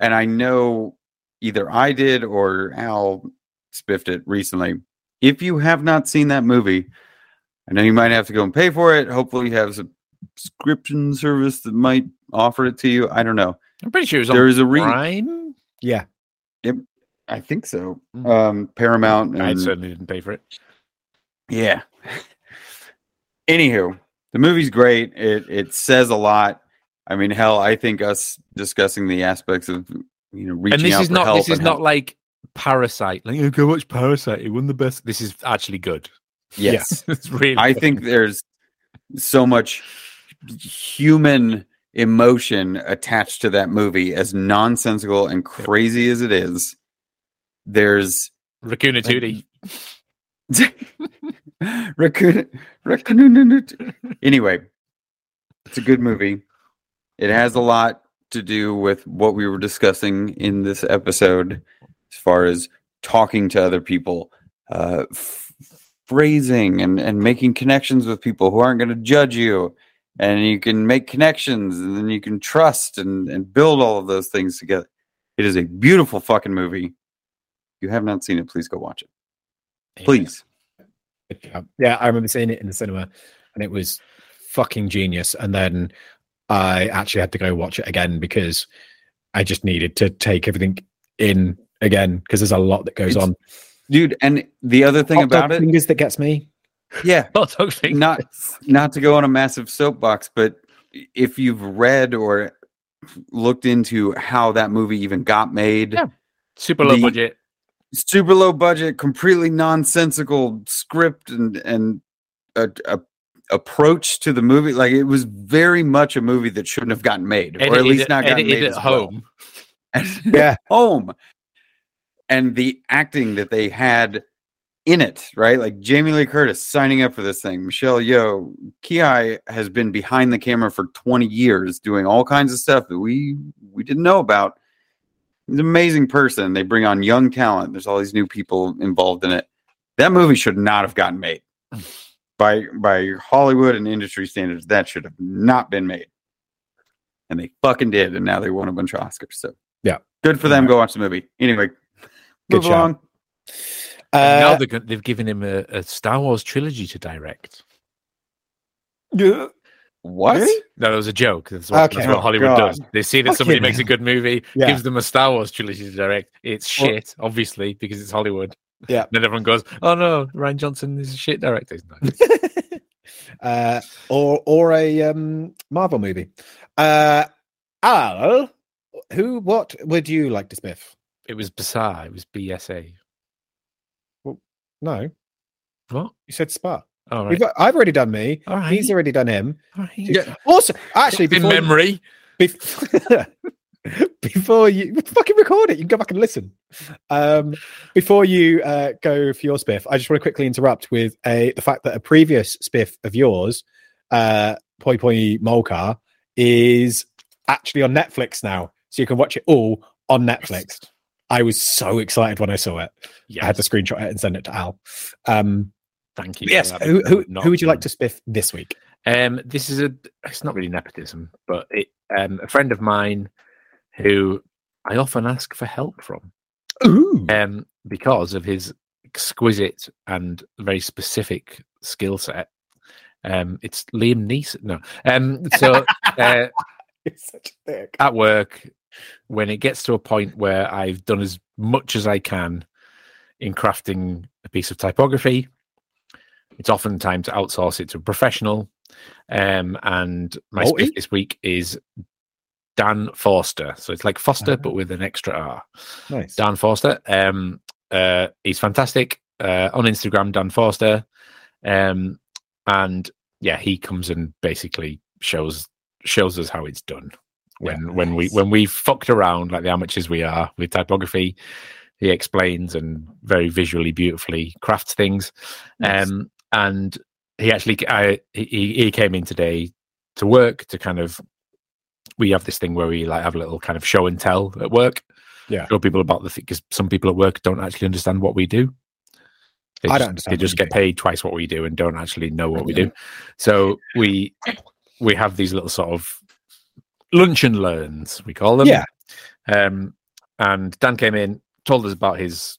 And I know either I did or Al spiffed it recently. If you have not seen that movie, I know you might have to go and pay for it. Hopefully, you have a subscription service that might offer it to you. I don't know. i'm pretty sure it was on There is a re- Prime. Yeah. I think so. Mm. Um, Paramount. i certainly didn't pay for it Yeah. Anywho, the movie's great. It it says a lot. I mean, hell, I think us discussing the aspects of you know reaching and this out is for not help this is not help- like parasite like oh, go watch parasite it won the best this is actually good yes. it's really I good. think there's so much human emotion attached to that movie, as nonsensical and crazy as it is. There's Raccoon Tootie. raccoon, raccoon. Anyway, it's a good movie. It has a lot to do with what we were discussing in this episode, as far as talking to other people, uh, f- phrasing and, and making connections with people who aren't going to judge you. And you can make connections and then you can trust and, and build all of those things together. It is a beautiful fucking movie. If you have not seen it, please go watch it. Please. Job. Yeah, I remember seeing it in the cinema, and it was fucking genius. And then I actually had to go watch it again because I just needed to take everything in again because there's a lot that goes It's- on. Dude, and the other thing Hot dog about it, fingers that gets me. yeah, Hot dog fingers. not not to go on a massive soapbox, but if you've read or looked into how that movie even got made, Yeah. super low the- budget. super low budget, completely nonsensical script and and a, a approach to the movie, like it was very much a movie that shouldn't have gotten made, or at Edited- least not gotten edited made at as well. home. Yeah. home. And the acting that they had in it right? Like jamie lee curtis signing up for this thing Michelle Yeoh ki has been behind the camera for 20 years doing all kinds of stuff that we we didn't know about. He's an amazing person. They bring on young talent. There's all these new people involved in it. That movie should not have gotten made by by hollywood and industry standards that should have not been made and they fucking did and now they won a bunch of oscars so Yeah. good for them go watch the movie anyway Good move shout. along And now Uh, they're, go- they've given him a, a Star Wars trilogy to direct. Yeah. what Really? No, that was a joke. That's what, Okay. that's what Oh, Hollywood God. does. They see that somebody Fucking makes a good movie, Yeah. gives them a Star Wars trilogy to direct. It's Well- shit, obviously, because it's Hollywood. Yeah. Then everyone goes, "Oh no, Rian Johnson is a shit director." Uh, or or a um, Marvel movie. Uh, Al, who? What would you like to spiff? it was bizarre. It was BSA. No, What? you said Spa. All We've got, I've already done me. All right. He's already done him. All right. Yeah. Also, actually, in memory. bef- before you fucking record it, you can go back and listen. Um, before you uh, go for your spiff, I just want to quickly interrupt with a the fact that a previous spiff of yours, uh, Pui Pui Molcar, is actually on Netflix now, so you can watch it all on Netflix. I was so excited when I saw it. I had to screenshot it and send it to Al. Um, Thank you. yes, who, who, who would you like to spiff this week? Um, this is a. It's not really nepotism, but it, um, a friend of mine who I often ask for help from, Ooh, um, because of his exquisite and very specific skill set. Um, it's Liam Neeson. No, um, so uh, it's such a dick. at work, when it gets to a point where I've done as much as I can in crafting a piece of typography, it's often time to outsource it to a professional. Um, and my spiff this week is Dan Forster. So it's like Foster, Ah. but with an extra R. Nice. Dan Forster. Um, uh, he's fantastic uh, on Instagram, Dan Forster. Um, and yeah, he comes and basically shows shows us how it's done. When Yeah, when we when we fucked around like the amateurs we are with typography, he explains and very visually, beautifully crafts things. Nice. Um, and he actually, I, he he came in today to work to kind of. We have this thing where we like have a little kind of show and tell at work. Yeah. show people about the thing because some people at work don't actually understand what we do. They I just, don't understand They just get do. paid twice what we do and don't actually know what we do. So we we have these little sort of lunch and learns we call them. Yeah. Um, and Dan came in, told us about his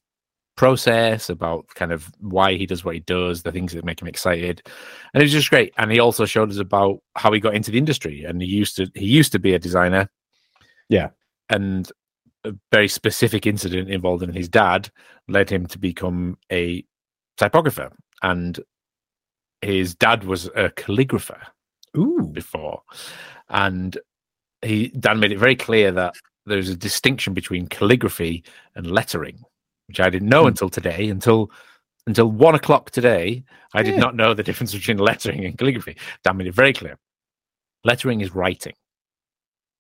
process, about kind of why he does what he does, the things that make him excited, and it was just great. And he also showed us about how he got into the industry. And he used to he used to be a designer. Yeah. and a very specific incident involving his dad led him to become a typographer. And his dad was a calligrapher Ooh, before, and he Dan made it very clear that there's a distinction between calligraphy and lettering, which I didn't know Hmm. until today. Until until one o'clock today, I did Yeah. not know the difference between lettering and calligraphy. Dan made it very clear. Lettering is writing.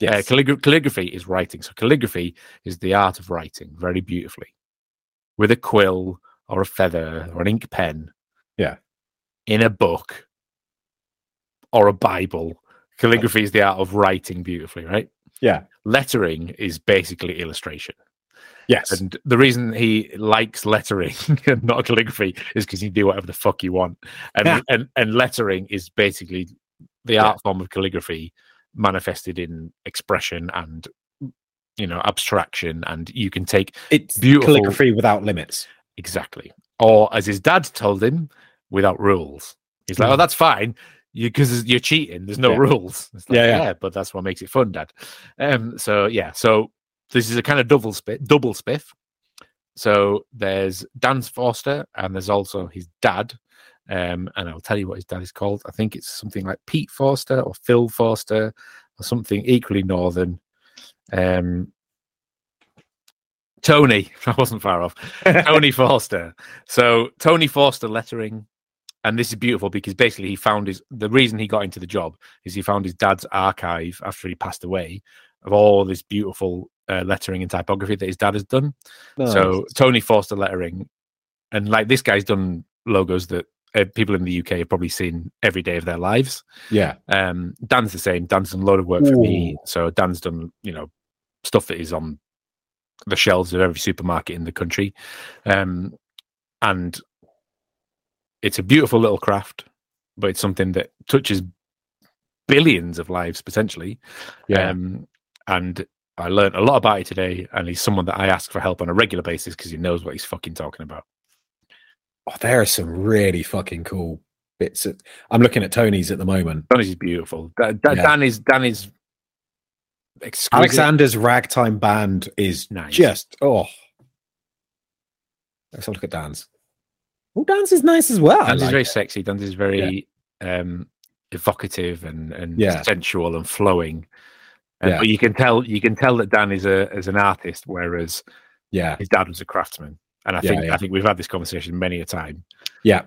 Uh, yes. calligra- calligraphy is writing. So calligraphy is the art of writing very beautifully with a quill or a feather or an ink pen. Yeah. In a book or a Bible. Calligraphy is the art of writing beautifully, right? yeah. Lettering is basically illustration. Yes. And the reason he likes lettering and not calligraphy is because you do whatever the fuck you want. And Yeah. and, and lettering is basically the Yeah. art form of calligraphy manifested in expression and you know abstraction and you can take it's beautiful- calligraphy without limits. exactly or as his dad told him without rules he's like Mm. oh that's fine because you're cheating there's no Yeah. rules It's like, Yeah, yeah. but that's what makes it fun dad um so yeah so this is a kind of double spit double spiff. So there's Dan Forster and there's also his dad um and I'll tell you what his dad is called. I think it's something like Pete Forster or Phil Forster or something equally northern. Um Tony I wasn't far off. Tony Forster. So Tony Forster lettering, and this is beautiful because basically he found his the reason he got into the job is he found his dad's archive after he passed away of all this beautiful uh, lettering and typography that his dad has done. So Tony Forster lettering, and like this guy's done logos that uh, people in the UK have probably seen every day of their lives. yeah, Um, Dan's the same. Dan's done a load of work for me. So Dan's done, you know, stuff that is on the shelves of every supermarket in the country. Um, and it's a beautiful little craft, but it's something that touches billions of lives potentially. yeah. Um, and I learned a lot about it today. And he's someone that I ask for help on a regular basis because he knows what he's fucking talking about. oh, there are some really fucking cool bits. Of, I'm looking at Tony's at the moment. Tony's is beautiful. Da- Da- Yeah. Dan is Dan is exquisite. Alexander's ragtime band is Nice. just oh. Let's have a look at Dan's. Oh, Dan's is nice as well. Dan's is very it. sexy. Dan's is very um, evocative and, and Yeah. sensual and flowing. Yeah. But you can tell you can tell that Dan is a as an artist, whereas yeah, his dad was a craftsman. And I Yeah, think yeah. I think we've had this conversation many a time. yeah,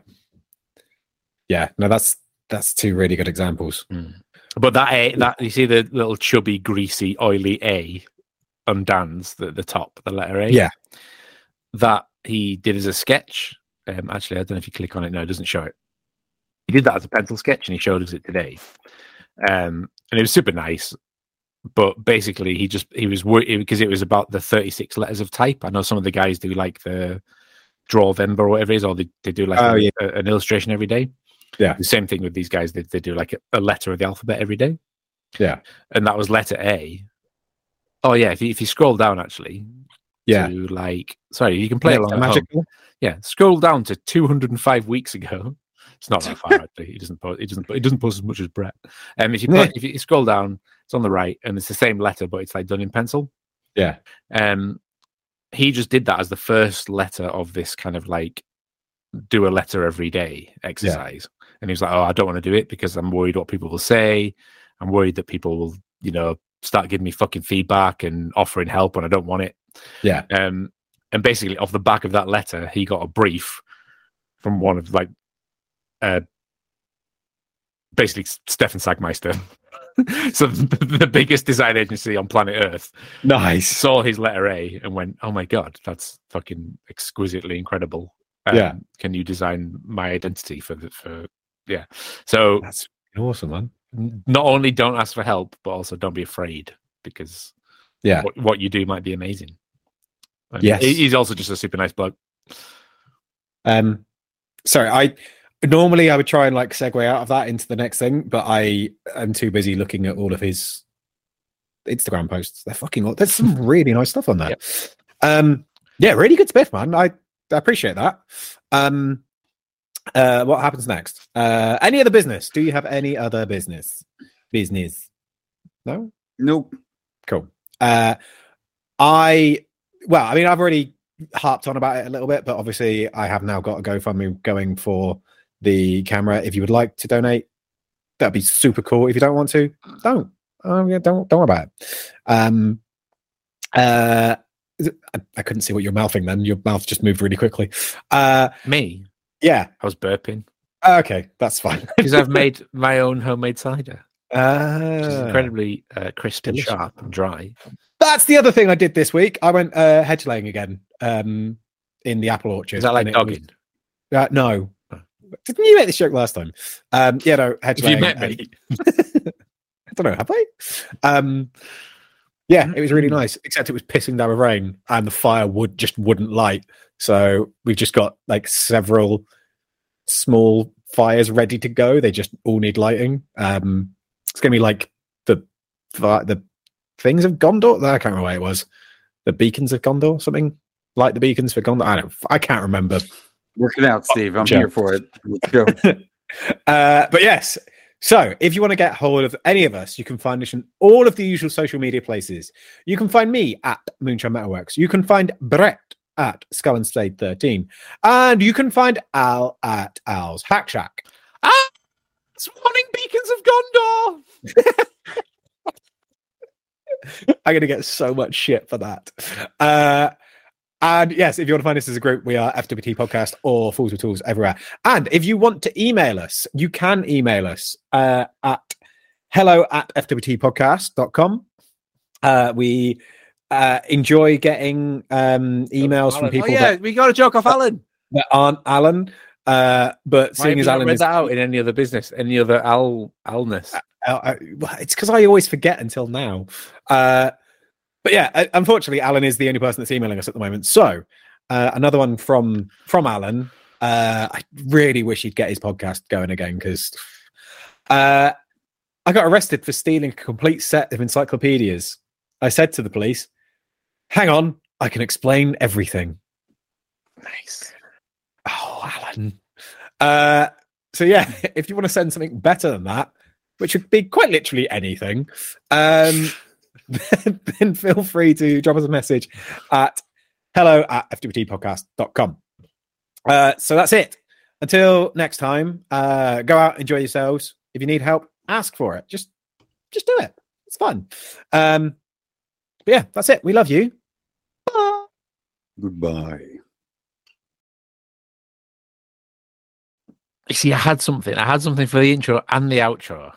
yeah. No, that's that's two really good examples. But that A, that you see the little chubby, greasy, oily A on Dan's the the top, the letter A. Yeah. that he did as a sketch. Um, actually, I don't know if you click on it. No, it doesn't show it. He did that as a pencil sketch, and he showed us it today. Um, and it was super nice. But basically, he just he was worried because it was about the thirty six letters of type. I know some of the guys do like the draw Vember or whatever it is, or they, they do like Oh, a- yeah. a- an illustration every day. Yeah. The same thing with these guys. They, they do like a, a letter of the alphabet every day. Yeah. And that was letter A. Oh yeah, if you, if you scroll down actually Yeah, to like sorry, you can play along at home. magical. Yeah, scroll down to 205 weeks ago. It's not that far actually. He doesn't post. He doesn't. He doesn't post as much as Brett. Um, if you Yeah. put, if you scroll down, it's on the right, and it's the same letter, but it's like done in pencil. Yeah. Um, he just did that as the first letter of this kind of like do a letter every day exercise, and he was like, "Oh, I don't want to do it because I'm worried what people will say. I'm worried that people will, you know, start giving me fucking feedback and offering help, and I don't want it." Yeah, Um, and basically, off the back of that letter, he got a brief from one of like, uh, basically Stefan Sagmeister. so the, the biggest design agency on planet Earth nice. saw his letter A and went, "Oh my god, that's fucking exquisitely incredible." Yeah. can you design my identity for the for yeah? So That's awesome, man. not only don't ask for help, but also don't be afraid because Yeah, what, what you do might be amazing. And Yes. he's also just a super nice bloke. Um, sorry, I normally I would try and like segue out of that into the next thing, but I am too busy looking at all of his Instagram posts. They're fucking. aw- There's some really nice stuff on there. Um, yeah, really good spiff, man. I, I appreciate that. Um, uh, what happens next? Uh, any other business? Do you have any other business? Business? No. Nope. Cool. Uh, I well, I mean, I've already harped on about it a little bit, but obviously, I have now got a GoFundMe going for the camera. If you would like to donate, that'd be super cool. If you don't want to, don't. Oh yeah, don't don't worry about it. Um, uh, I, I couldn't see what you're mouthing then. Your mouth just moved really quickly. Uh, Me, yeah. I was burping Okay, that's fine. because I've made my own homemade cider, Uh, which is Uh, incredibly uh, crisp and sharp and dry. That's the other thing I did this week. I went uh, hedge laying again um, in the apple orchard. Is that like and it was- dogging? Uh, no. Didn't you make this joke last time? Um, yeah, no, hedge If you met and- me, I don't know, have I? Um, Yeah, it was really nice. Except it was pissing down with rain, and the fire would just wouldn't light. So we've just got like several small fires ready to go. They just all need lighting. Um, it's gonna be like the the things of Gondor. I can't remember what it was. The beacons of Gondor, something like the beacons for Gondor. I don't. I can't remember. Work it out, Steve. I'm here for it. Uh, but yes. So, if you want to get hold of any of us, you can find us in all of the usual social media places. You can find me at Moonshine Metalworks. You can find Brett at Skull and Slade 13. And you can find Al at Al's Hack Shack. Ah, spawning beacons of Gondor. I'm going to get so much shit for that. Uh, and yes, if you want to find us as a group, we are FWT Podcast or Fools with Tools everywhere. And if you want to email us, you can email us uh, at hello at FWTpodcast.com. Uh, we uh, enjoy getting um, emails from people Oh, yeah, that, we got a joke off Alan. that aren't Alan. Uh, but Why seeing as Alan read is that out in any other business, any other Al Alness? Uh, uh, it's because I always forget until now. But yeah, uh, unfortunately, Alan is the only person that's emailing us at the moment. So uh, another one from from Alan. Uh, I really wish he'd get his podcast going again because uh, I got arrested for stealing a complete set of encyclopedias. I said to the police, "Hang on, I can explain everything." Nice. Oh, Alan. Uh, so yeah, if you want to send something better than that, which would be quite literally anything, um, then, then feel free to drop us a message at hello at fwtpodcast.com. Uh, so that's it. Until next time, uh, go out, enjoy yourselves. If you need help, ask for it. Just, just do it. It's fun. Um, but yeah, that's it. We love you. Goodbye. You see, I had something. I had something for the intro and the outro.